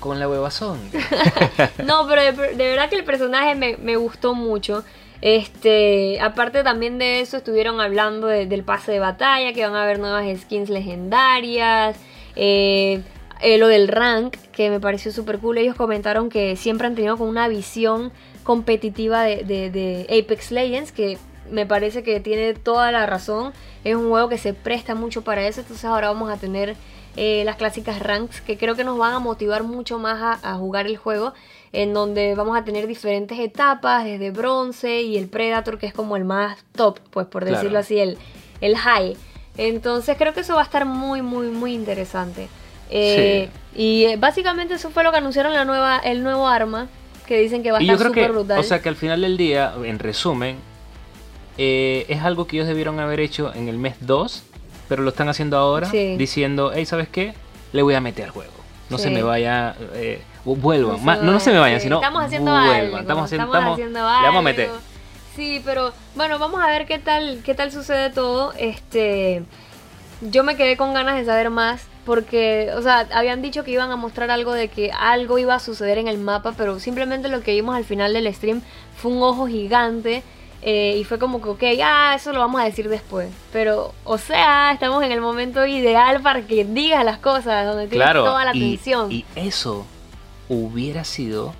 con la huevazón. No, pero de, de verdad que el personaje me, me gustó mucho. Este, aparte también de eso, estuvieron hablando de- del pase de batalla, que van a haber nuevas skins legendarias. eh, eh, lo del rank, que me pareció súper cool. Ellos comentaron que siempre han tenido como una visión competitiva de, de- de Apex Legends, que me parece que tiene toda la razón. Es un juego que se presta mucho para eso, entonces ahora vamos a tener eh, las clásicas ranks que creo que nos van a motivar mucho más a, a jugar el juego, en donde vamos a tener diferentes etapas, desde bronce y el Predator, que es como el más top, pues por Claro. decirlo así, el, el high. Entonces creo que eso va a estar muy, muy, muy interesante. Eh, Y eh, básicamente eso fue lo que anunciaron la nueva, el nuevo arma, que dicen que va a estar súper brutal. o sea, que al final del día, en resumen, eh, es algo que ellos debieron haber hecho en el mes 2, pero lo están haciendo ahora, Sí. diciendo, hey, ¿sabes qué? Le voy a meter al juego. No se me vaya, eh, vuelvan. no, no se me vayan, sí, sino estamos haciendo vuelvan. algo, Estamos haciendo, estamos estamos- haciendo le vamos a algo. meter. Sí, pero bueno, vamos a ver qué tal, qué tal sucede todo. Este, yo me quedé con ganas de saber más porque, o sea, habían dicho que iban a mostrar algo de que algo iba a suceder en el mapa, pero simplemente lo que vimos al final del stream fue un ojo gigante. Eh, y fue como que, ok, ah, eso lo vamos a decir después. Pero, o sea, estamos en el momento ideal para que digas las cosas, donde tienes Claro, toda la atención. y eso hubiera sido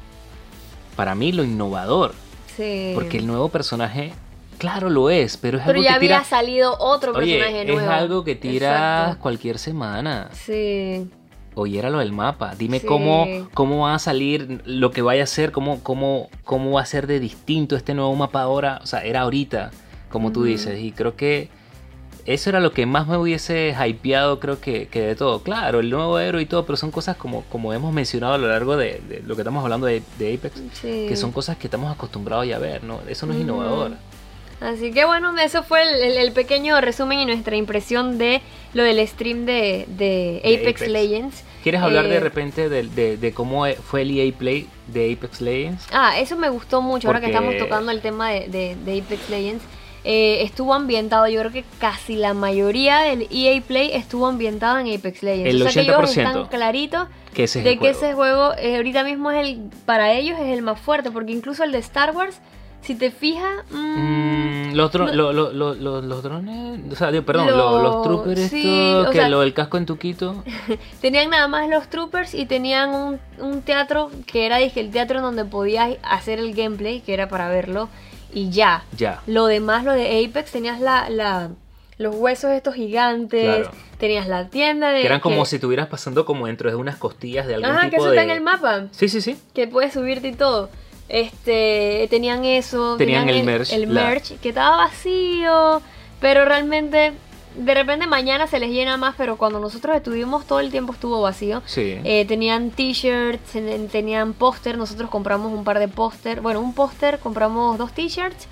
para mí lo innovador. sí. Porque el nuevo personaje, claro lo es, pero es Pero algo ya que había tira. salido otro Oye, personaje es nuevo. algo que tiras cualquier semana. Sí. Oye, era lo del mapa. Dime Sí. cómo, cómo va a salir lo que vaya a ser, cómo, cómo, cómo va a ser de distinto este nuevo mapa ahora. O sea, era ahorita, como tú dices. Y creo que eso era lo que más me hubiese hypeado, creo que, que de todo. Claro, el nuevo héroe y todo, pero son cosas como, como hemos mencionado a lo largo de, de lo que estamos hablando de, de Apex, Sí. que son cosas que estamos acostumbrados ya a ver, ¿no? Eso no es innovador. Así que bueno, eso fue el, el- el pequeño resumen y nuestra impresión de lo del stream de, de De Apex, Apex. Legends. ¿Quieres hablar de Eh, repente de, de- de cómo fue el EA Play de Apex Legends? Ah, eso me gustó mucho ahora que Porque- estamos tocando el tema de, de- Apex Legends. Eh, estuvo ambientado, yo creo que casi la mayoría del EA Play estuvo ambientado en Apex Legends. El o sea que ellos 80%. están claritos Que ese es de que juego. ese juego eh, ahorita mismo es el, para ellos es el más fuerte, porque incluso el de Star Wars, si te fijas, mm, Mm, los, dro- lo- lo- lo- lo- los drones, o sea, perdón, Lo- lo- los troopers, sí, estos, o que sea- lo del casco en Tuquito. tenían nada más los troopers y tenían un, un teatro que era dije, el teatro en donde podías hacer el gameplay, que era para verlo, y ya. Ya. Lo demás, lo de Apex, tenías la, la, los huesos estos gigantes, Claro. tenías la tienda de... Que eran como que- si estuvieras pasando como dentro de unas costillas de algún Ajá, que tipo eso de... está en el mapa, Sí, sí, sí. que puedes subirte y todo. Este, tenían eso, Tenían el merch, el la- merch, que estaba vacío, pero realmente, de repente mañana se les llena más, pero cuando nosotros estuvimos todo el tiempo estuvo vacío. Sí. Eh, tenían t-shirts, ten- tenían póster, nosotros compramos un par de póster, bueno, un póster, compramos dos t-shirts,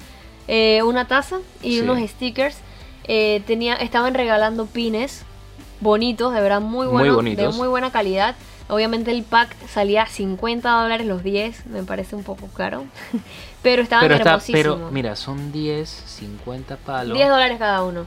eh, una taza y Sí. unos stickers. Eh, tenía, estaban regalando pines bonitos, de verdad muy buenos, de muy buena calidad. Obviamente el pack salía 50 dólares los 10, me parece un poco caro, pero estaban pero, está, hermosísimos. pero mira, son 10, 50 palos. 10 dólares cada uno.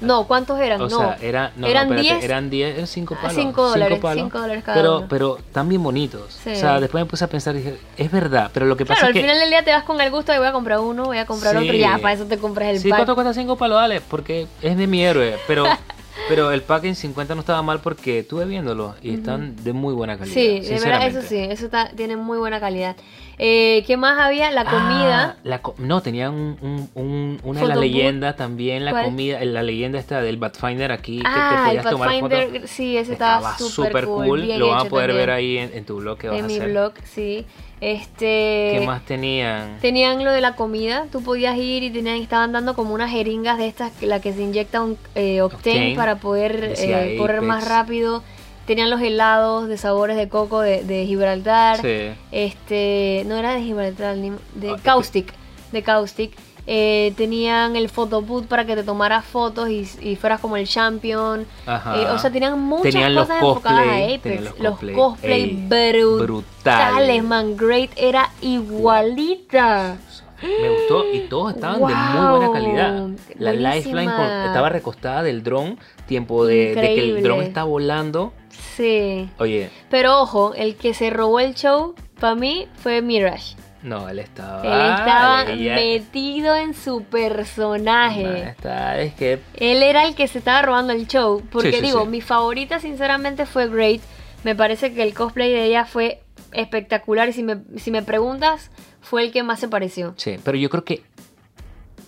No, ¿cuántos eran? O no, sea, era, no, no, eran espérate, 10 eran 10, eran 5 Ah, palos. cinco cinco dólares, palos. cinco dólares cada pero, uno. pero están bien bonitos. Sí. O sea, después me puse a pensar y dije, es verdad, pero lo que Claro, pasa al es que... final del día te vas con el gusto de voy a comprar uno, voy a comprar Sí. otro, y ya, para eso te compras el Sí, pack. ¿cuánto cuesta 5 palos? Dale, porque es de mi héroe. Pero, pero el pack en 50 no estaba mal porque estuve viéndolo y están de muy buena calidad. Sí, de verdad, eso sí, eso está- tiene muy buena calidad. Eh, ¿Qué más había? La comida. Ah, la co- no, tenían un, un- un- una de las leyendas también, la ¿Cuál? comida, la leyenda esta del Pathfinder aquí, que te ah, el podías tomar fotos. Sí, ese estaba súper cool. bien Lo van a poder también. ver ahí en, en tu blog que vas En a mi hacer. blog, sí. Este. ¿Qué más tenían? Tenían lo de la comida, tú podías ir y tenían, estaban dando como unas jeringas de estas, la que se inyecta un eh, Octane, Octane. para poder eh, correr más rápido. Tenían los helados de sabores de coco de, de Gibraltar. Sí. Este, no era de Gibraltar, ni- de Caustic, de Caustic. Eh, tenían el photobooth para que te tomaras fotos y, y fueras como el champion. Ajá. Eh, o sea, tenían muchas Tenían los cosas enfocadas a Apex. Los los cosplay, cosplay, ey, brutales, brutales. man. Great era igualita. Me gustó y todos estaban de muy buena calidad. La buenísima. lifeline con- estaba recostada del dron, tiempo de, de que el dron está volando. Sí. Oye, Pero ojo, el que se robó el show, para mí, fue Mirage. No, él estaba. Él estaba ella- metido en su personaje. está- es que Él era el que se estaba robando el show. Porque Sí, sí, digo, sí. mi favorita sinceramente fue Great. Me parece que el cosplay de ella fue espectacular. Y si me, si me preguntas, fue el que más se pareció. Sí, pero yo creo que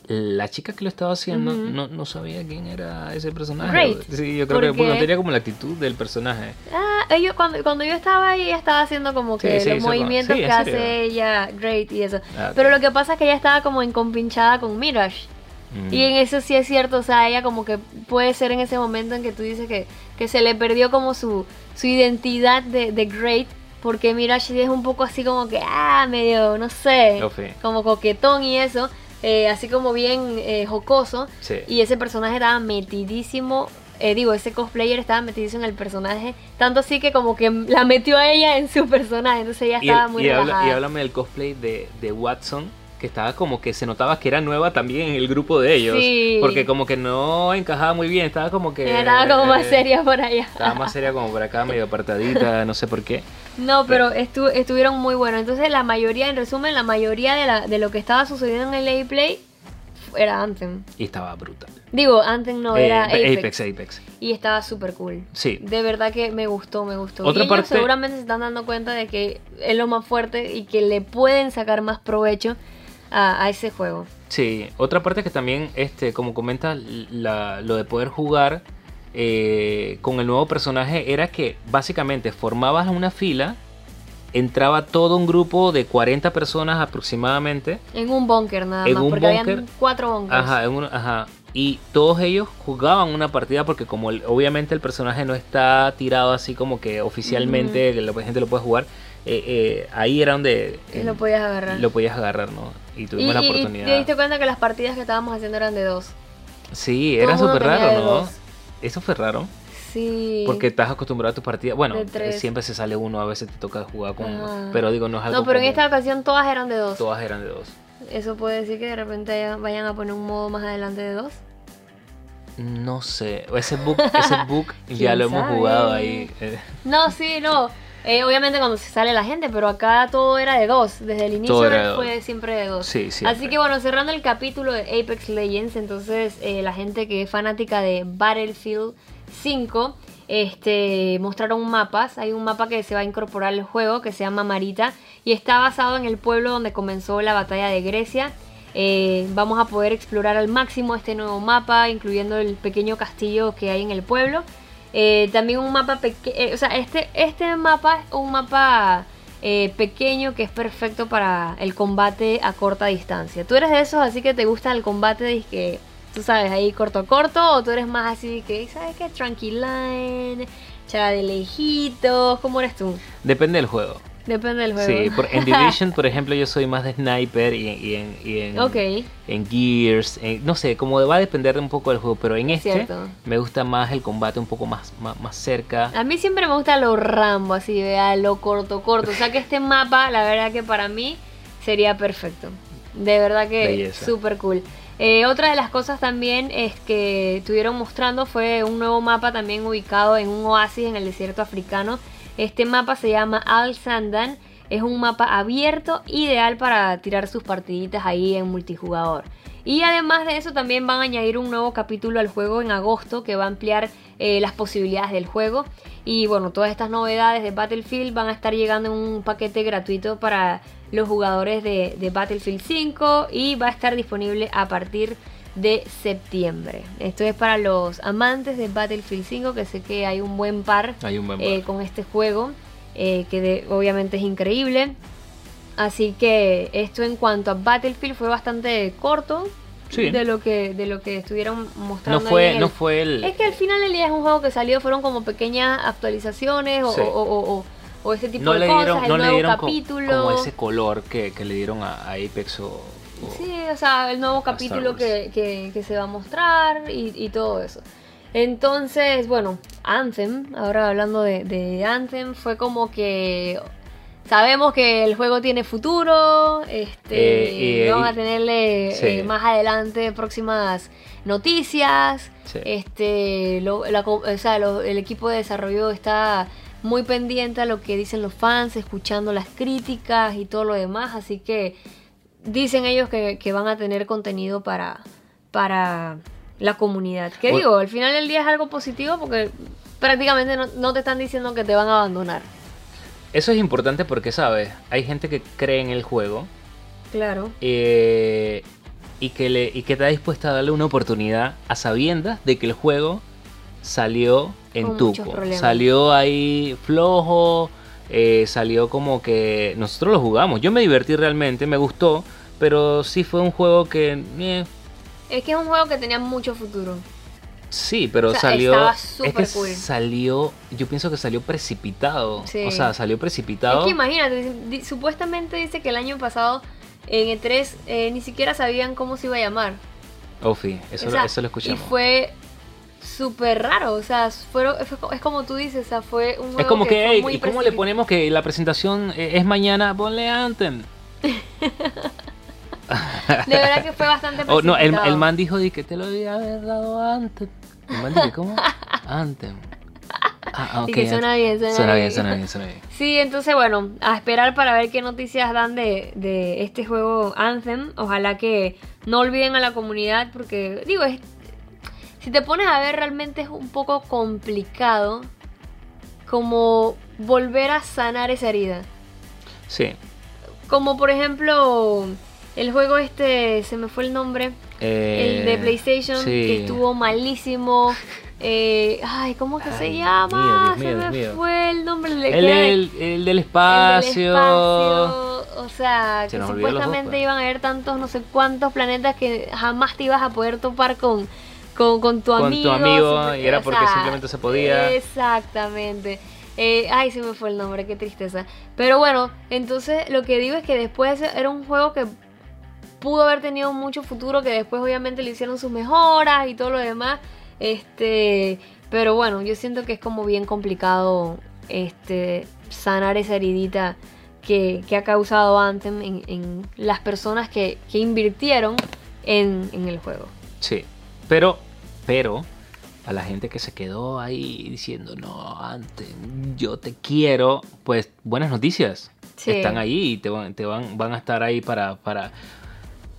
la chica que lo estaba haciendo no, no sabía quién era ese personaje. Sí, yo creo que Porque- bueno, tenía como la actitud del personaje. Ah, ellos, cuando, cuando yo estaba ahí, ella estaba haciendo como que sí, los movimientos sí, que hace ella, Great y eso. Ah. Pero lo que pasa es que ella estaba como encompinchada con Mirage. Mm. Y en eso sí es cierto, o sea, ella como que puede ser en ese momento en que tú dices que, que se le perdió como su, su identidad de, de Great, porque Mirage es un poco así como que, ah, medio, no sé, como coquetón y eso, eh, así como bien eh, jocoso. Sí. Y ese personaje estaba metidísimo, eh, digo, ese cosplayer estaba metidísimo en el personaje, tanto así que como que la metió a ella en su personaje, entonces ella estaba muy y habla- y háblame del cosplay de, de Watson, que estaba como que se notaba que era nueva también en el grupo de ellos. Sí. Porque como que no encajaba muy bien, estaba como que... Estaba como más eh, seria por allá. Estaba más seria como por acá, medio apartadita, no sé por qué. No, pero estu- estuvieron muy buenos. Entonces, la mayoría, en resumen, la mayoría de, la, de lo que estaba sucediendo en el A-Play era Anthem. Y estaba brutal. Digo, Anthem no, Eh, era Apex. Apex, Apex. Y estaba súper cool. Sí. De verdad que me gustó, me gustó. Otra y ellos parte- seguramente se están dando cuenta de que es lo más fuerte y que le pueden sacar más provecho a, a ese juego. Sí, otra parte que también, este, como comenta, la- lo de poder jugar eh, con el nuevo personaje era que básicamente formabas una fila, entraba todo un grupo de 40 personas aproximadamente, En un búnker nada En más, un porque búnker. habían cuatro bunkers. ajá, en un- ajá, y todos ellos jugaban una partida porque como el- obviamente el personaje no está tirado así como que oficialmente que la gente lo puede jugar, eh, eh, ahí era donde eh, lo podías agarrar. lo podías agarrar, ¿no? Y y, tuvimos la y oportunidad. te diste cuenta que las partidas que estábamos haciendo eran de dos. Sí, Todo era súper raro, ¿no? dos. Eso fue raro. Sí. Porque estás acostumbrado a tu partida. Bueno, siempre se sale uno, a veces te toca jugar con Ajá. uno. Pero digo, no es algo No, pero en esta ocasión todas eran de dos. Todas eran de dos. Eso puede decir que de repente vayan a poner un modo más adelante de dos. No sé. Ese book, ese book ya ¿Quién lo hemos jugado ahí. eh, No, sí, no. Eh, obviamente cuando se sale la gente, pero acá todo era de dos. Desde el inicio de fue dos. siempre de dos. Sí, siempre. Así que bueno, cerrando el capítulo de Apex Legends, entonces eh, la gente que es fanática de Battlefield 5, este, mostraron mapas. Hay un mapa que se va a incorporar al juego que se llama Marita y está basado en el pueblo donde comenzó la batalla de Grecia. Eh, vamos a poder explorar al máximo este nuevo mapa, incluyendo el pequeño castillo que hay en el pueblo. Eh, también un mapa pequeño, o sea, este, este mapa es un mapa eh, pequeño que es perfecto para el combate a corta distancia. ¿Tú eres de esos así que te gusta el combate que, tú sabes, ahí corto corto? ¿O tú eres más así que, ¿sabes qué? Tranquiline, chava de lejitos, ¿cómo eres tú? Depende del juego. Depende del juego. Sí, por, en Division, por ejemplo, yo soy más de sniper y, y en, y en, Ok. en Gears. en- no sé, como va a depender de un poco del juego. Pero en Es este cierto. me gusta más el combate un poco más, más, más cerca. A mí siempre me gusta lo Rambo, así, vea, lo corto, corto. O sea que este mapa, la verdad que para mí sería perfecto. De verdad que súper cool. Eh, otra de las cosas también es que estuvieron mostrando fue un nuevo mapa también ubicado en un oasis en el desierto africano. Este mapa se llama Al Sandan. Es un mapa abierto, ideal para tirar sus partiditas ahí en multijugador. Y además de eso también van a añadir un nuevo capítulo al juego en agosto que va a ampliar eh, las posibilidades del juego. Y bueno, todas estas novedades de Battlefield van a estar llegando en un paquete gratuito para los jugadores de, Battlefield 5 y va a estar disponible a partir de septiembre. Esto es para los amantes de Battlefield 5, que sé que hay un buen par, Hay un buen eh, con este juego, eh, que de- obviamente es increíble. Así que esto en cuanto a Battlefield fue bastante corto Sí. de lo que de lo que estuvieron mostrando. No ahí fue, en no el- fue el. Es que al final del día es un juego que salió, fueron como pequeñas actualizaciones o, Sí. o, o- o- o ese tipo no de le cosas, el no le nuevo dieron capítulo. como ese color que, que le dieron a, a Apex o- Sí, o sea, el nuevo capítulo que, que- que se va a mostrar y, y todo eso. Entonces, bueno, Anthem, ahora hablando de, de Anthem, fue como que sabemos que el juego tiene futuro, este, Eh, y- vamos a tenerle sí. eh, más adelante próximas noticias. Sí. Este, lo- la o sea, lo- el equipo de desarrollo está muy pendiente a lo que dicen los fans, escuchando las críticas y todo lo demás, así que dicen ellos que, que van a tener contenido para, para la comunidad. ¿Qué O- digo? Al final del día es algo positivo porque prácticamente no, no te están diciendo que te van a abandonar. Eso es importante porque, ¿sabes? Hay gente que cree en el juego Claro. eh, y, que le, y que está dispuesta a darle una oportunidad a sabiendas de que el juego salió en tuco. Salió ahí flojo, eh, salió como que nosotros lo jugamos. Yo me divertí realmente, me gustó, pero sí fue un juego que... eh, Es que es un juego que tenía mucho futuro. Sí, pero O sea, salió. estaba es súper que cool. salió. Yo pienso que salió precipitado. Sí. O sea, salió precipitado. Es que imagínate, supuestamente dice que el año pasado en E3 eh, ni siquiera sabían cómo se iba a llamar. Ofi, eso, O sea, eso lo escuchamos. Y fue súper raro, o sea, fueron, es como tú dices, o sea, fue un juego es como que, fue "Ey, muy ¿y cómo le ponemos que la presentación eh, es mañana? Ponle Anthem. De verdad que fue bastante Oh, no, el, el man dijo di que te lo haber dado Anthem. El man dijo, ¿cómo? Anthem. Ah, ok. Y que suena Anthem. bien, suena Suena bien, bien. suena bien, suena bien. Sí, entonces bueno, a esperar para ver qué noticias dan de, de este juego Anthem. Ojalá que no olviden a la comunidad porque, digo, es, si te pones a ver realmente es un poco complicado como volver a sanar esa herida. Sí. Como por ejemplo el juego este, se me fue el nombre, Eh, el de PlayStation, sí. que estuvo malísimo. Eh, ay, ¿cómo que se llama? Mío, se me mío. fue el nombre. El, El, el- el del el del espacio. espacio. O sea, Se que dos, supuestamente pues. iban a haber tantos no sé cuántos planetas que jamás te ibas a poder topar con, con, con tu Con tu amigo. amigo, y era porque simplemente se podía. Exactamente. Eh, ay, se me fue el nombre, qué tristeza. Pero bueno, entonces lo que digo es que después era un juego que pudo haber tenido mucho futuro, que después obviamente le hicieron sus mejoras y todo lo demás. Este, pero bueno, yo siento que es como bien complicado este sanar esa heridita que, que ha causado Anthem en, en las personas que, que invirtieron en, en el juego. Sí, pero, pero, a la gente que se quedó ahí diciendo, no, antes, yo te quiero, pues buenas noticias. Sí. Están ahí y te van, te van, van a estar ahí para, para,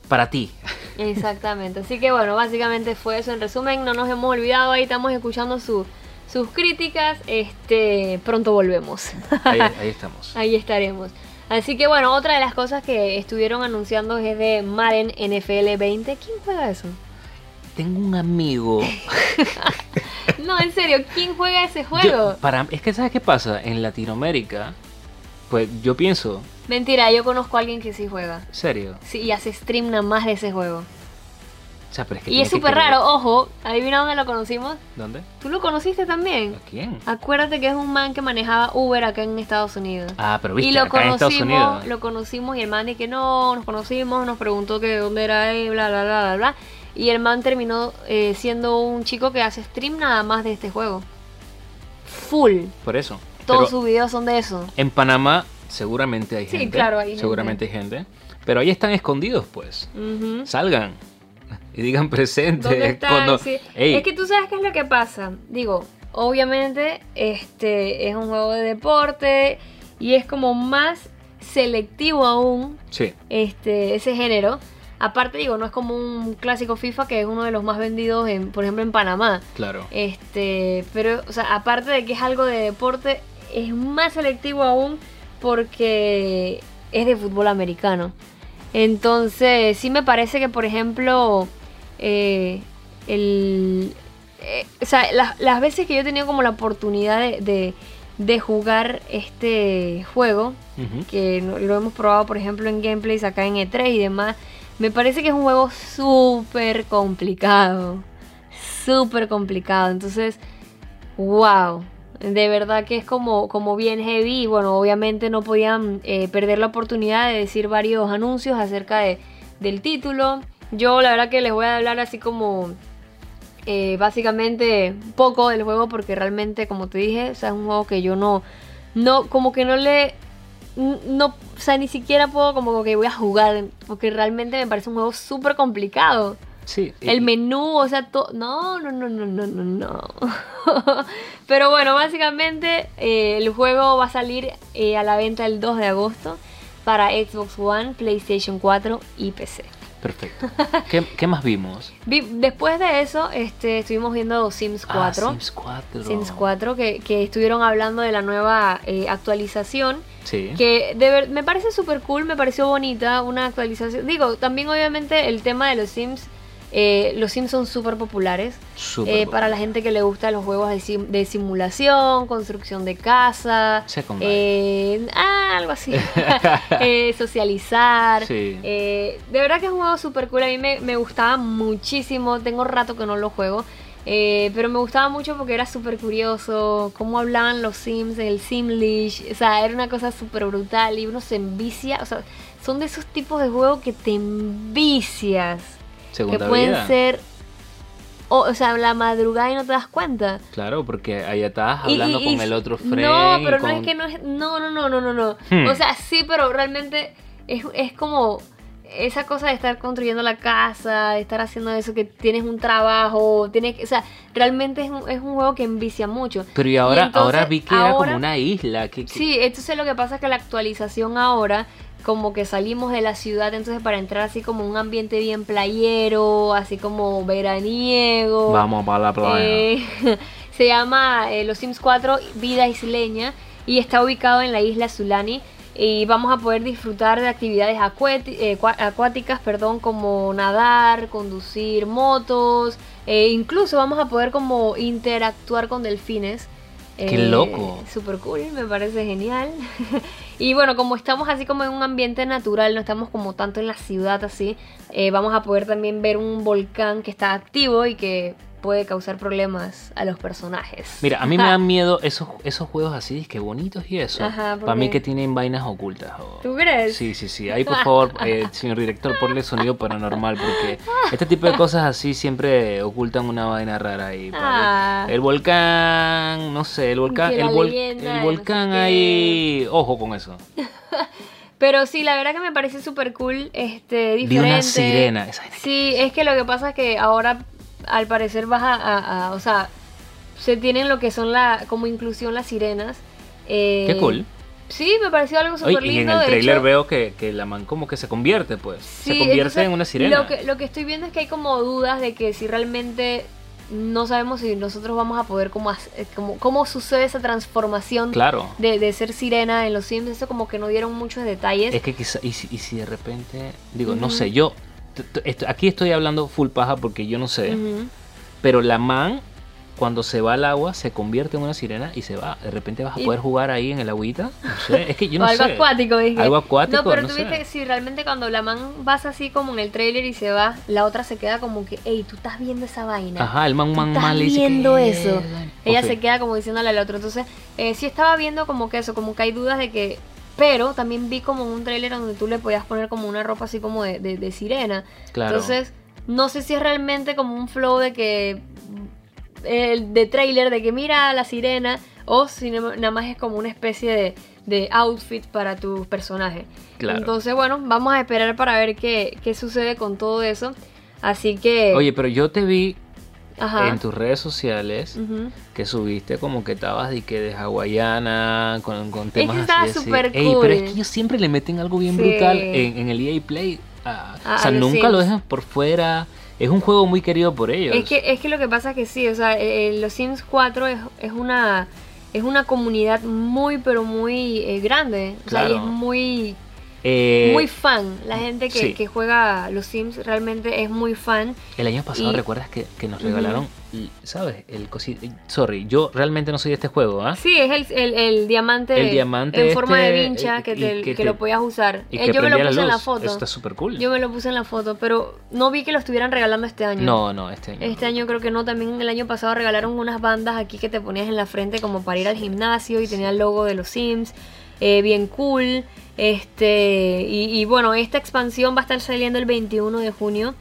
para ti. Exactamente. Así que bueno, básicamente fue eso. En resumen, no nos hemos olvidado. Ahí estamos escuchando su- sus críticas. Este, pronto volvemos. Ahí, ahí estamos. Ahí estaremos. Así que bueno, otra de las cosas que estuvieron anunciando es de Madden NFL 20. ¿Quién juega eso? Tengo un amigo. No, en serio, ¿quién juega ese Yo- juego? para, es que, ¿sabes qué pasa? En Latinoamérica, pues yo pienso, Mentira, yo conozco a alguien que sí juega. serio. Sí, y hace stream nada más de ese juego. O sea, pero es que Y es súper raro, ojo, adivina dónde lo conocimos. ¿Dónde? ¿Tú lo conociste también? ¿A quién? Acuérdate que es un man que manejaba Uber acá en Estados Unidos. Ah, pero viste, y lo acá en Estados conocimos, Unidos. lo conocimos y el man dice que no, nos conocimos, nos preguntó que de dónde era él, bla, bla, bla, bla, bla. Y el man terminó eh, siendo un chico que hace stream nada más de este juego. Full. Por eso. Todos Pero sus videos son de eso. en Panamá seguramente hay Sí, gente. claro, hay gente. Seguramente hay gente. Pero ahí están escondidos, pues. Salgan. Y digan presente. ¿Dónde están? cuando- Sí. Es que tú sabes qué es lo que pasa. Digo, obviamente este es un juego de deporte y es como más selectivo aún Sí. este, ese género. Aparte digo, no es como un clásico FIFA que es uno de los más vendidos, en, por ejemplo, en Panamá. Claro. Este, pero, o sea, aparte de que es algo de deporte, es más selectivo aún porque es de fútbol americano. Entonces, sí me parece que, por ejemplo, eh, el, eh, o sea, las, las veces que yo he tenido como la oportunidad de, de, de jugar este juego, que lo hemos probado, por ejemplo, en gameplays acá en E3 y demás, me parece que es un juego súper complicado. Súper complicado. Entonces, wow. De verdad que es como, como bien heavy. Bueno, obviamente no podían eh, perder la oportunidad de decir varios anuncios acerca de, del título. Yo la verdad que les voy a hablar así como eh, básicamente poco del juego porque realmente como te dije, o sea, es un juego que yo no, no, como que no le, no, o sea, ni siquiera puedo como que voy a jugar porque realmente me parece un juego súper complicado. Sí. El y- menú, o sea, todo. No, no, no, no, no, no, no. Pero bueno, básicamente eh, el juego va a salir eh, a la venta el 2 de agosto para Xbox One, PlayStation 4 y PC. Perfecto. ¿Qué, qué más vimos? Vi- después de eso, este, estuvimos viendo Sims 4. Ah, Sims 4. Sims 4, que, que estuvieron hablando de la nueva eh, actualización. Sí. Que de ver- me parece súper cool, me pareció bonita una actualización. Digo, también obviamente el tema de los Sims. Eh, los Sims son súper populares. Eh, para la gente que le gusta los juegos de, sim- de simulación, construcción de casa. Eh, ah, algo así. Eh, socializar. Sí. Eh, de verdad que es un juego súper cool. A mí me, me gustaba muchísimo. Tengo rato que no lo juego. eh, pero me gustaba mucho porque era súper curioso. Cómo hablaban los Sims, el Simlish. O sea, era una cosa súper brutal. Y uno se envicia. O sea, son de esos tipos de juegos que te envicias. Segunda que pueden vida. ser. O, o sea, la madrugada y no te das cuenta. Claro, porque ahí estás hablando y- con el otro friend. No, pero no es que no es. No, no, no, no, no, no. Hmm. O sea, sí, pero realmente es, es como esa cosa de estar construyendo la casa, de estar haciendo eso, que tienes un trabajo, tienes que. O sea, realmente es un, es un juego que envicia mucho. Pero y ahora, entonces, ahora vi que era como una isla. Que, que- Sí, entonces lo que pasa es que la actualización ahora, como que salimos de la ciudad, entonces para entrar así como un ambiente bien playero, así como veraniego. Vamos para la playa. Eh, se llama eh, Los Sims 4 Vida Isleña y está ubicado en la isla Sulani. Y vamos a poder disfrutar de actividades eh, acuáticas, perdón, como nadar, conducir motos, e incluso vamos a poder como interactuar con delfines. ¡Qué loco! Super cool, me parece genial. y bueno, como estamos así como en un ambiente natural, no estamos como tanto en la ciudad así, eh, vamos a poder también ver un volcán que está activo y que puede causar problemas a los personajes. Mira, a mí me dan miedo esos, esos juegos así, que bonitos y eso. Ajá, ¿por para mí que tienen vainas ocultas. ¿Tú crees? Sí, sí, sí. Ahí, por favor, eh, señor director, ponle sonido paranormal, porque este tipo de cosas así siempre ocultan una vaina rara ahí. Ah. El volcán, no sé, el volcán, el, vol- el no volcán qué. ahí, ojo con eso. Pero sí, la verdad que me parece súper cool, este, diferente. Vi una sirena, esa Sí, es que lo que pasa es que ahora, al parecer, vas a, a- a- o sea, se tienen lo que son la, como inclusión las sirenas. Eh, Qué cool. Sí, me pareció algo súper Oye, y en lindo. el trailer hecho- veo que, que la man como que se convierte, pues. se convierte entonces, en una sirena. Lo que, lo que estoy viendo es que hay como dudas de que si realmente no sabemos si nosotros vamos a poder como, hac- eh, como cómo sucede esa transformación Claro. de, de ser sirena en los Sims. Eso como que no dieron muchos detalles. Es que quizá, y si, y si de repente, digo, no sé, yo, aquí estoy hablando full paja porque yo no sé, pero la man, cuando se va al agua, se convierte en una sirena y se va. De repente vas a poder jugar ahí en el agüita. No sé, es que yo no o algo sé. acuático, dije. Algo acuático, No, pero no tú sé. viste, si realmente cuando la man vas así como en el trailer y se va, la otra se queda como que, hey, tú estás viendo esa vaina. Ajá, el man, man, estás man le dice viendo que- eso. Ella se queda como diciéndole al otro. Entonces, eh, sí estaba viendo como que eso, como que hay dudas de que. Pero también vi como un trailer donde tú le podías poner como una ropa así como de, de- de sirena. Claro. Entonces, no sé si es realmente como un flow de que. El de trailer de que mira a la sirena. O si nada más es como una especie de, de outfit para tu personaje. Claro. Entonces, bueno, vamos a esperar para ver qué, qué sucede con todo eso. Así que. Oye, pero yo te vi ajá. en tus redes sociales que subiste como que estabas de que de hawaiana con, con temas así. Ey, pero es que ellos siempre le meten algo bien Sí. brutal en, en el EA Play. a- A- o sea, nunca lo dejan por fuera. Es un juego muy querido por ellos. Es que, es que lo que pasa es que sí, o sea, eh, eh, los Sims 4 es, es una es una comunidad muy pero muy eh, grande, o sea, y es muy Eh, muy fan. La gente que, sí. que juega los Sims realmente es muy fan. El año pasado, Y- ¿recuerdas que, que nos regalaron, l- ¿sabes? El cosi- Sorry, yo realmente no soy de este juego, ¿ah? Sí, es el, el, el diamante, El diamante en forma de este, vincha y- que, te- que te- lo podías usar. Y Eh, que yo me lo puse en la foto. Eso está súper cool. Yo me lo puse en la foto, pero no vi que lo estuvieran regalando este año. No, no, este año. Este año creo que no, también el año pasado regalaron unas bandas aquí que te ponías en la frente como para ir al gimnasio y tenía el logo de los Sims, eh, bien cool. Este, y, y bueno, esta expansión va a estar saliendo el 21 de junio.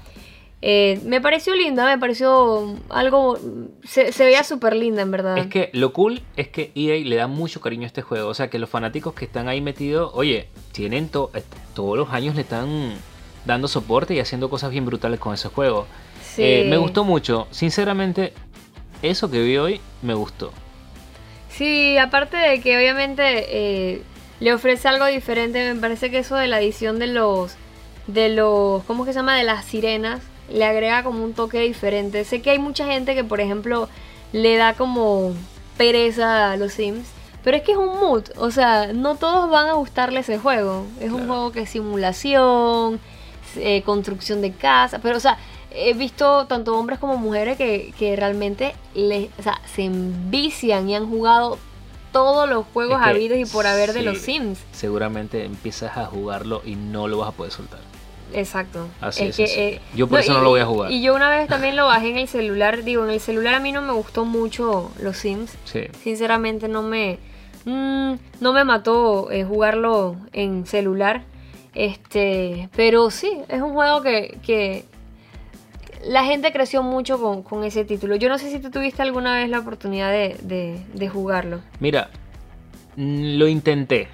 Eh, me pareció linda, me pareció algo, se, se veía súper linda en verdad. Es que lo cool es que EA le da mucho cariño a este juego. O sea, que los fanáticos que están ahí metidos, oye, tienen to- eh, todos los años le están dando soporte y haciendo cosas bien brutales con ese juego. Sí. Eh, me gustó mucho. Sinceramente, eso que vi hoy me gustó. Sí, aparte de que obviamente eh, le ofrece algo diferente, me parece que eso de la edición de los, de los, ¿cómo es que se llama? De las sirenas, le agrega como un toque diferente. Sé que hay mucha gente que, por ejemplo, le da como pereza a los Sims, pero es que es un mood, o sea, no todos van a gustarle ese juego. Es un juego que es simulación, eh, construcción de casa, pero o sea, he visto tanto hombres como mujeres que, que realmente les, o sea, se envician y han jugado todos los juegos Es que habidos y por haber de los Sims. Seguramente empiezas a jugarlo y no lo vas a poder soltar. Exacto. Así Es es. que, sencillo. eh, Yo por eso no y- lo voy a jugar. Y yo una vez también lo bajé en el celular. Digo, en el celular a mí no me gustó mucho los Sims. Sí. Sinceramente no me mm, no me mató eh, jugarlo en celular. Este, pero sí, es un juego que, que la gente creció mucho con, con ese título. Yo no sé si tú tuviste alguna vez la oportunidad de, de- de jugarlo. Mira, mm, lo intenté.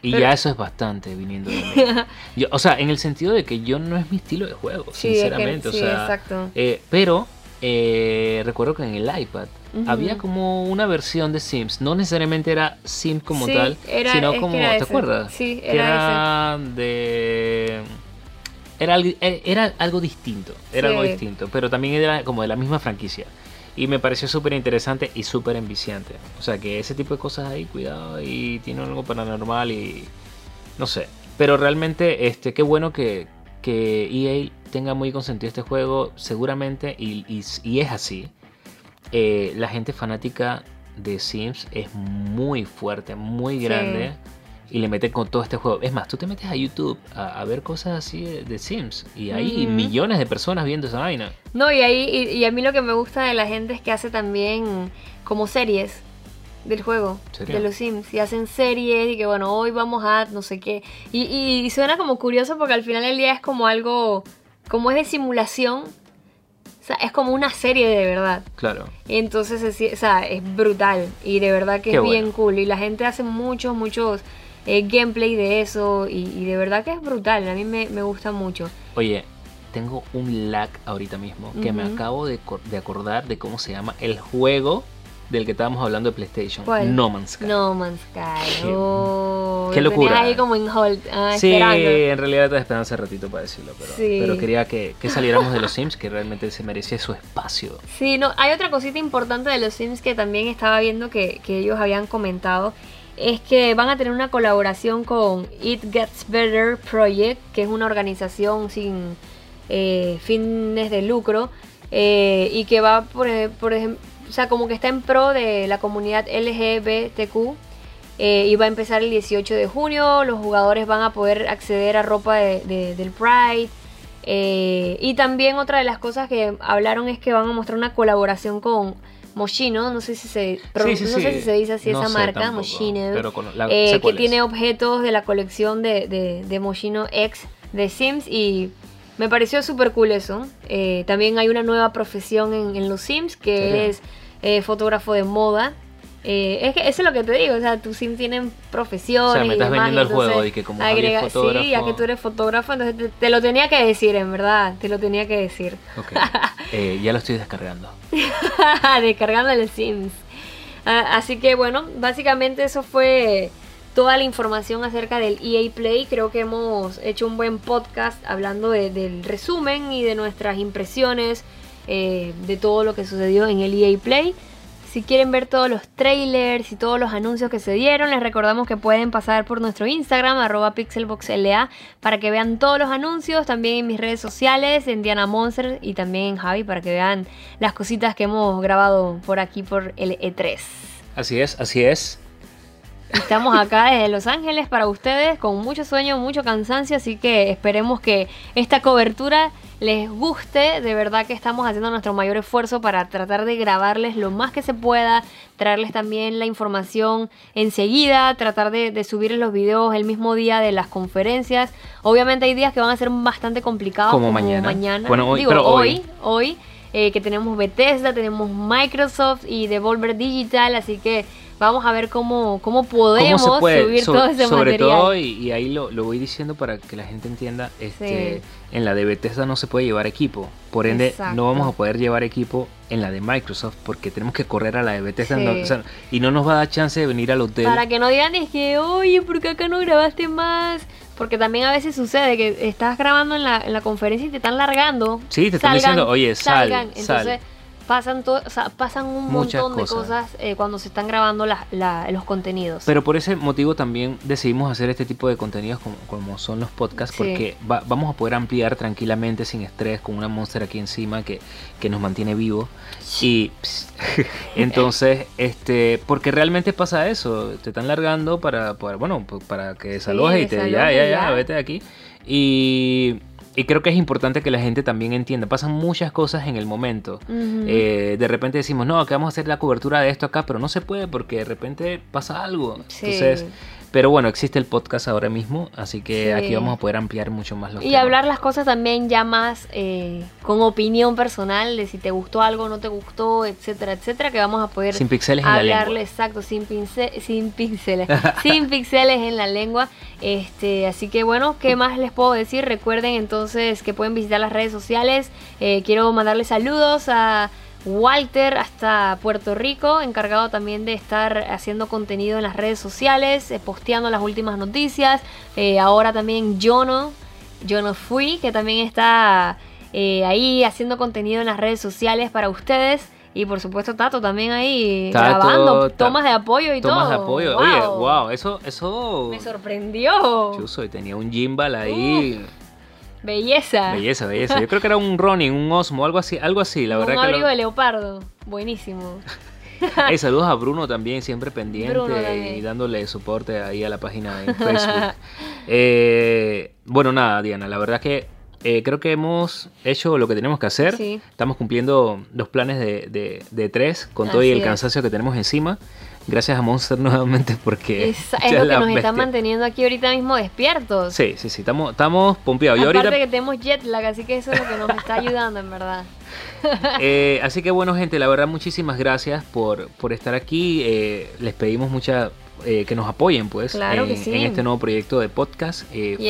Y Pero- ya eso es bastante viniendo de mí. Yo- o sea, en el sentido de que yo no es mi estilo de juego, Sí, es que- sinceramente. sí, o sea, exacto. eh, pero eh, recuerdo que en el iPad había como una versión de Sims. No necesariamente era Sims como Sí, tal, era- sino que como. era ¿Te ese. acuerdas? Sí, Que era era de. Era, algo- eh, era algo distinto. Era algo Sí. distinto. Pero también era como de la misma franquicia. Y me pareció súper interesante y súper enviciante. O sea que ese tipo de cosas ahí, cuidado, y tiene algo paranormal y. No sé. Pero realmente, este, qué bueno que, que EA tenga muy consentido este juego. Seguramente, y, y- y es así. eh, la gente fanática de Sims es muy fuerte, muy Sí. Y le mete con todo este juego. Es más, tú te metes a YouTube a, a ver cosas así de, de Sims. Y hay millones de personas viendo esa vaina. No, y ahí y, y a mí lo que me gusta de la gente es que hace también como series del juego, de los Sims. Y hacen series y que bueno, hoy vamos a no sé qué. Y, y- y suena como curioso porque al final del día es como algo, como es de simulación, o sea, es como una serie de verdad. Claro. Entonces, es, o sea, es brutal y de verdad que Qué es bien cool. Y la gente hace muchos, muchos eh, gameplay de eso y, y de verdad que es brutal. A mí me, me gusta mucho. Oye, tengo un lag ahorita mismo que me Ujú. acabo de, de acordar de cómo se llama el juego del que estábamos hablando de PlayStation. ¿Cuál? No Man's Sky. No Man's Sky. Qué- Oh, qué locura. ahí como en hold, ah, Sí, esperando. en realidad estaba esperando hace ratito para decirlo, pero, Sí. pero quería que, que saliéramos de los Sims, que realmente se merecía su espacio. Sí, no, hay otra cosita importante de los Sims que también estaba viendo que, que ellos habían comentado. Es que van a tener una colaboración con It Gets Better Project, que es una organización sin eh, fines de lucro eh, y que va, por, por ejemplo, o sea, como que está en pro de la comunidad LGBTQ. eh, y va a empezar el 18 de junio. Los jugadores van a poder acceder a ropa de- de- del Pride. Y también otra de las cosas que hablaron es que van a mostrar una colaboración con Moschino, no sé si se, Sí, sí, no sí. sé si se dice así No esa marca, tampoco, Moschino, pero con la- eh, que es. tiene objetos de la colección de, de, de Moschino X de Sims y me pareció súper cool eso. Eh, también hay una nueva profesión en, en los Sims que es eh, fotógrafo de moda. Eh, es que eso es lo que te digo, o sea, tus Sims tienen profesiones. O sea, me y estás demás, vendiendo el juego y que como es agrega- fotógrafo- Sí, ya que tú eres fotógrafo, entonces te, te lo tenía que decir, en verdad, te lo tenía que decir. Ok, eh, ya lo estoy descargando. Descargando el Sims. Ah, así que bueno, básicamente eso fue toda la información acerca del EA Play. Creo que hemos hecho un buen podcast hablando del resumen y de nuestras impresiones eh, de todo lo que sucedió en el EA Play. Si quieren ver todos los trailers y todos los anuncios que se dieron, les recordamos que pueden pasar por nuestro Instagram, arroba pixelboxla, para que vean todos los anuncios, también en mis redes sociales, en Diana Monster y también en Javi, para que vean las cositas que hemos grabado por aquí por el E3. Así es, así es. Estamos acá desde Los Ángeles para ustedes con mucho sueño, mucho cansancio, así que esperemos que esta cobertura les guste. De verdad que estamos haciendo nuestro mayor esfuerzo para tratar de grabarles lo más que se pueda, traerles también la información enseguida, tratar de, de subirles los videos el mismo día de las conferencias. Obviamente hay días que van a ser bastante complicados. Como, mañana. Bueno, hoy, Digo, hoy, hoy, eh, que tenemos Bethesda, tenemos Microsoft y Devolver Digital, así que Vamos a ver cómo, cómo podemos subir todo ese sobre todo, y, ahí lo, voy diciendo para que la gente entienda, este, en la de Bethesda no se puede llevar equipo. Por ende, no vamos a poder llevar equipo en la de Microsoft porque tenemos que correr a la de Bethesda y no nos va a dar chance de venir al hotel. Para que no digan es que, oye, ¿por qué acá no grabaste más? Porque también a veces sucede que estás grabando en la, en la conferencia y te están largando. Sí, te están diciendo, oye, sal, Entonces, pasan, pasan un montón de cosas eh, cuando se están grabando los contenidos. Pero por ese motivo también decidimos hacer este tipo de contenidos como, son los podcasts, porque vamos a poder ampliar tranquilamente, sin estrés, con una monster aquí encima que, que nos mantiene vivo. Y entonces, este, porque realmente pasa eso, te están largando para, bueno, para que desalojes y te ya, ya, ya, vete de aquí. Y y creo que es importante que la gente también entienda. Pasan muchas cosas en el momento. Eh, de repente decimos, no, que vamos a hacer la cobertura de esto acá, pero no se puede porque de repente pasa algo. Entonces, pero bueno, existe el podcast ahora mismo, así que aquí vamos a poder ampliar mucho más lo Y hablar las cosas también ya más eh, con opinión personal de si te gustó algo, no te gustó, etcétera, etcétera, que vamos a poder sin pixeles en la lengua. exacto, sin, sin píxeles, sin píxeles en la lengua. Este, así que bueno, ¿qué más les puedo decir? Recuerden entonces que pueden visitar las redes sociales. Eh, quiero mandarles saludos a Walter hasta Puerto Rico, encargado también de estar haciendo contenido en las redes sociales, eh, posteando las últimas noticias. Eh, ahora también Jono, Jono Fui, que también está eh, ahí haciendo contenido en las redes sociales para ustedes. Y por supuesto Tato también ahí grabando tomas de apoyo y todo. Tomas de apoyo. Oye, wow, eso, eso... Me sorprendió. Chuso, y tenía un gimbal ahí. Belleza. Belleza, belleza. Yo creo que era un Ronin, un Osmo, algo así, algo así, la verdad. Un abrigo de leopardo. Buenísimo. hey, saludos a Bruno también, siempre pendiente y dándole soporte ahí a la página en Facebook. Eh, bueno, nada, Diana, la verdad que eh, creo que hemos hecho lo que tenemos que hacer. Estamos cumpliendo los planes de, de, tres con todo y el cansancio que tenemos encima. Gracias a Monster nuevamente porque... Es, es lo que nos está manteniendo aquí ahorita mismo despiertos. Sí, sí, sí, estamos, estamos pompeados. Aparte ahorita... que tenemos jet lag, así que eso es lo que nos está ayudando en verdad. Eh, así que bueno gente, la verdad muchísimas gracias por, por estar aquí. Eh, les pedimos mucha eh, que nos apoyen pues en, este nuevo proyecto de podcast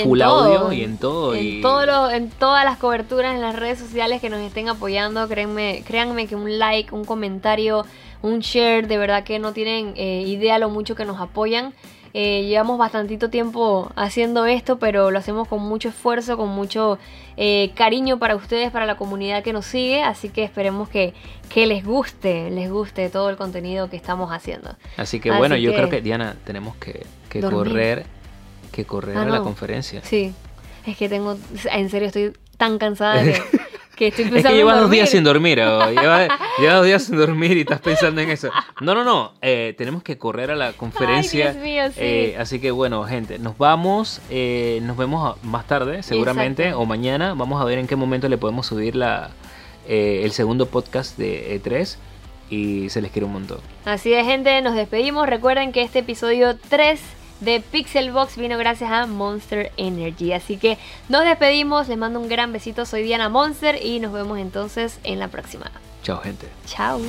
full audio y en todo en y... todo en todas las coberturas en las redes sociales que nos estén apoyando créanme créanme que un like un comentario un share, de verdad que no tienen eh, idea lo mucho que nos apoyan. Eh, llevamos bastantito tiempo haciendo esto, pero lo hacemos con mucho esfuerzo, con mucho eh, cariño para ustedes, para la comunidad que nos sigue, así que esperemos que, que les guste, les guste todo el contenido que estamos haciendo. Así que bueno, yo creo que Diana, tenemos que, correr, que correr ah, a la conferencia. Sí, es que tengo, en serio estoy tan cansada de es que llevas dos días sin dormir, llevas, dos días sin dormir y estás pensando en eso. No, no, no, eh, tenemos que correr a la conferencia. Eh, así que bueno, gente, nos vamos, eh, nos vemos más tarde, seguramente, o mañana. Vamos a ver en qué momento le podemos subir la, el segundo podcast de E3 y se les quiere un montón. Así de gente, nos despedimos. Recuerden que este episodio 3 de Pixelbox vino gracias a Monster Energy. Así que nos despedimos, les mando un gran besito, soy Diana Monster y nos vemos entonces en la próxima. Chao gente. Chao.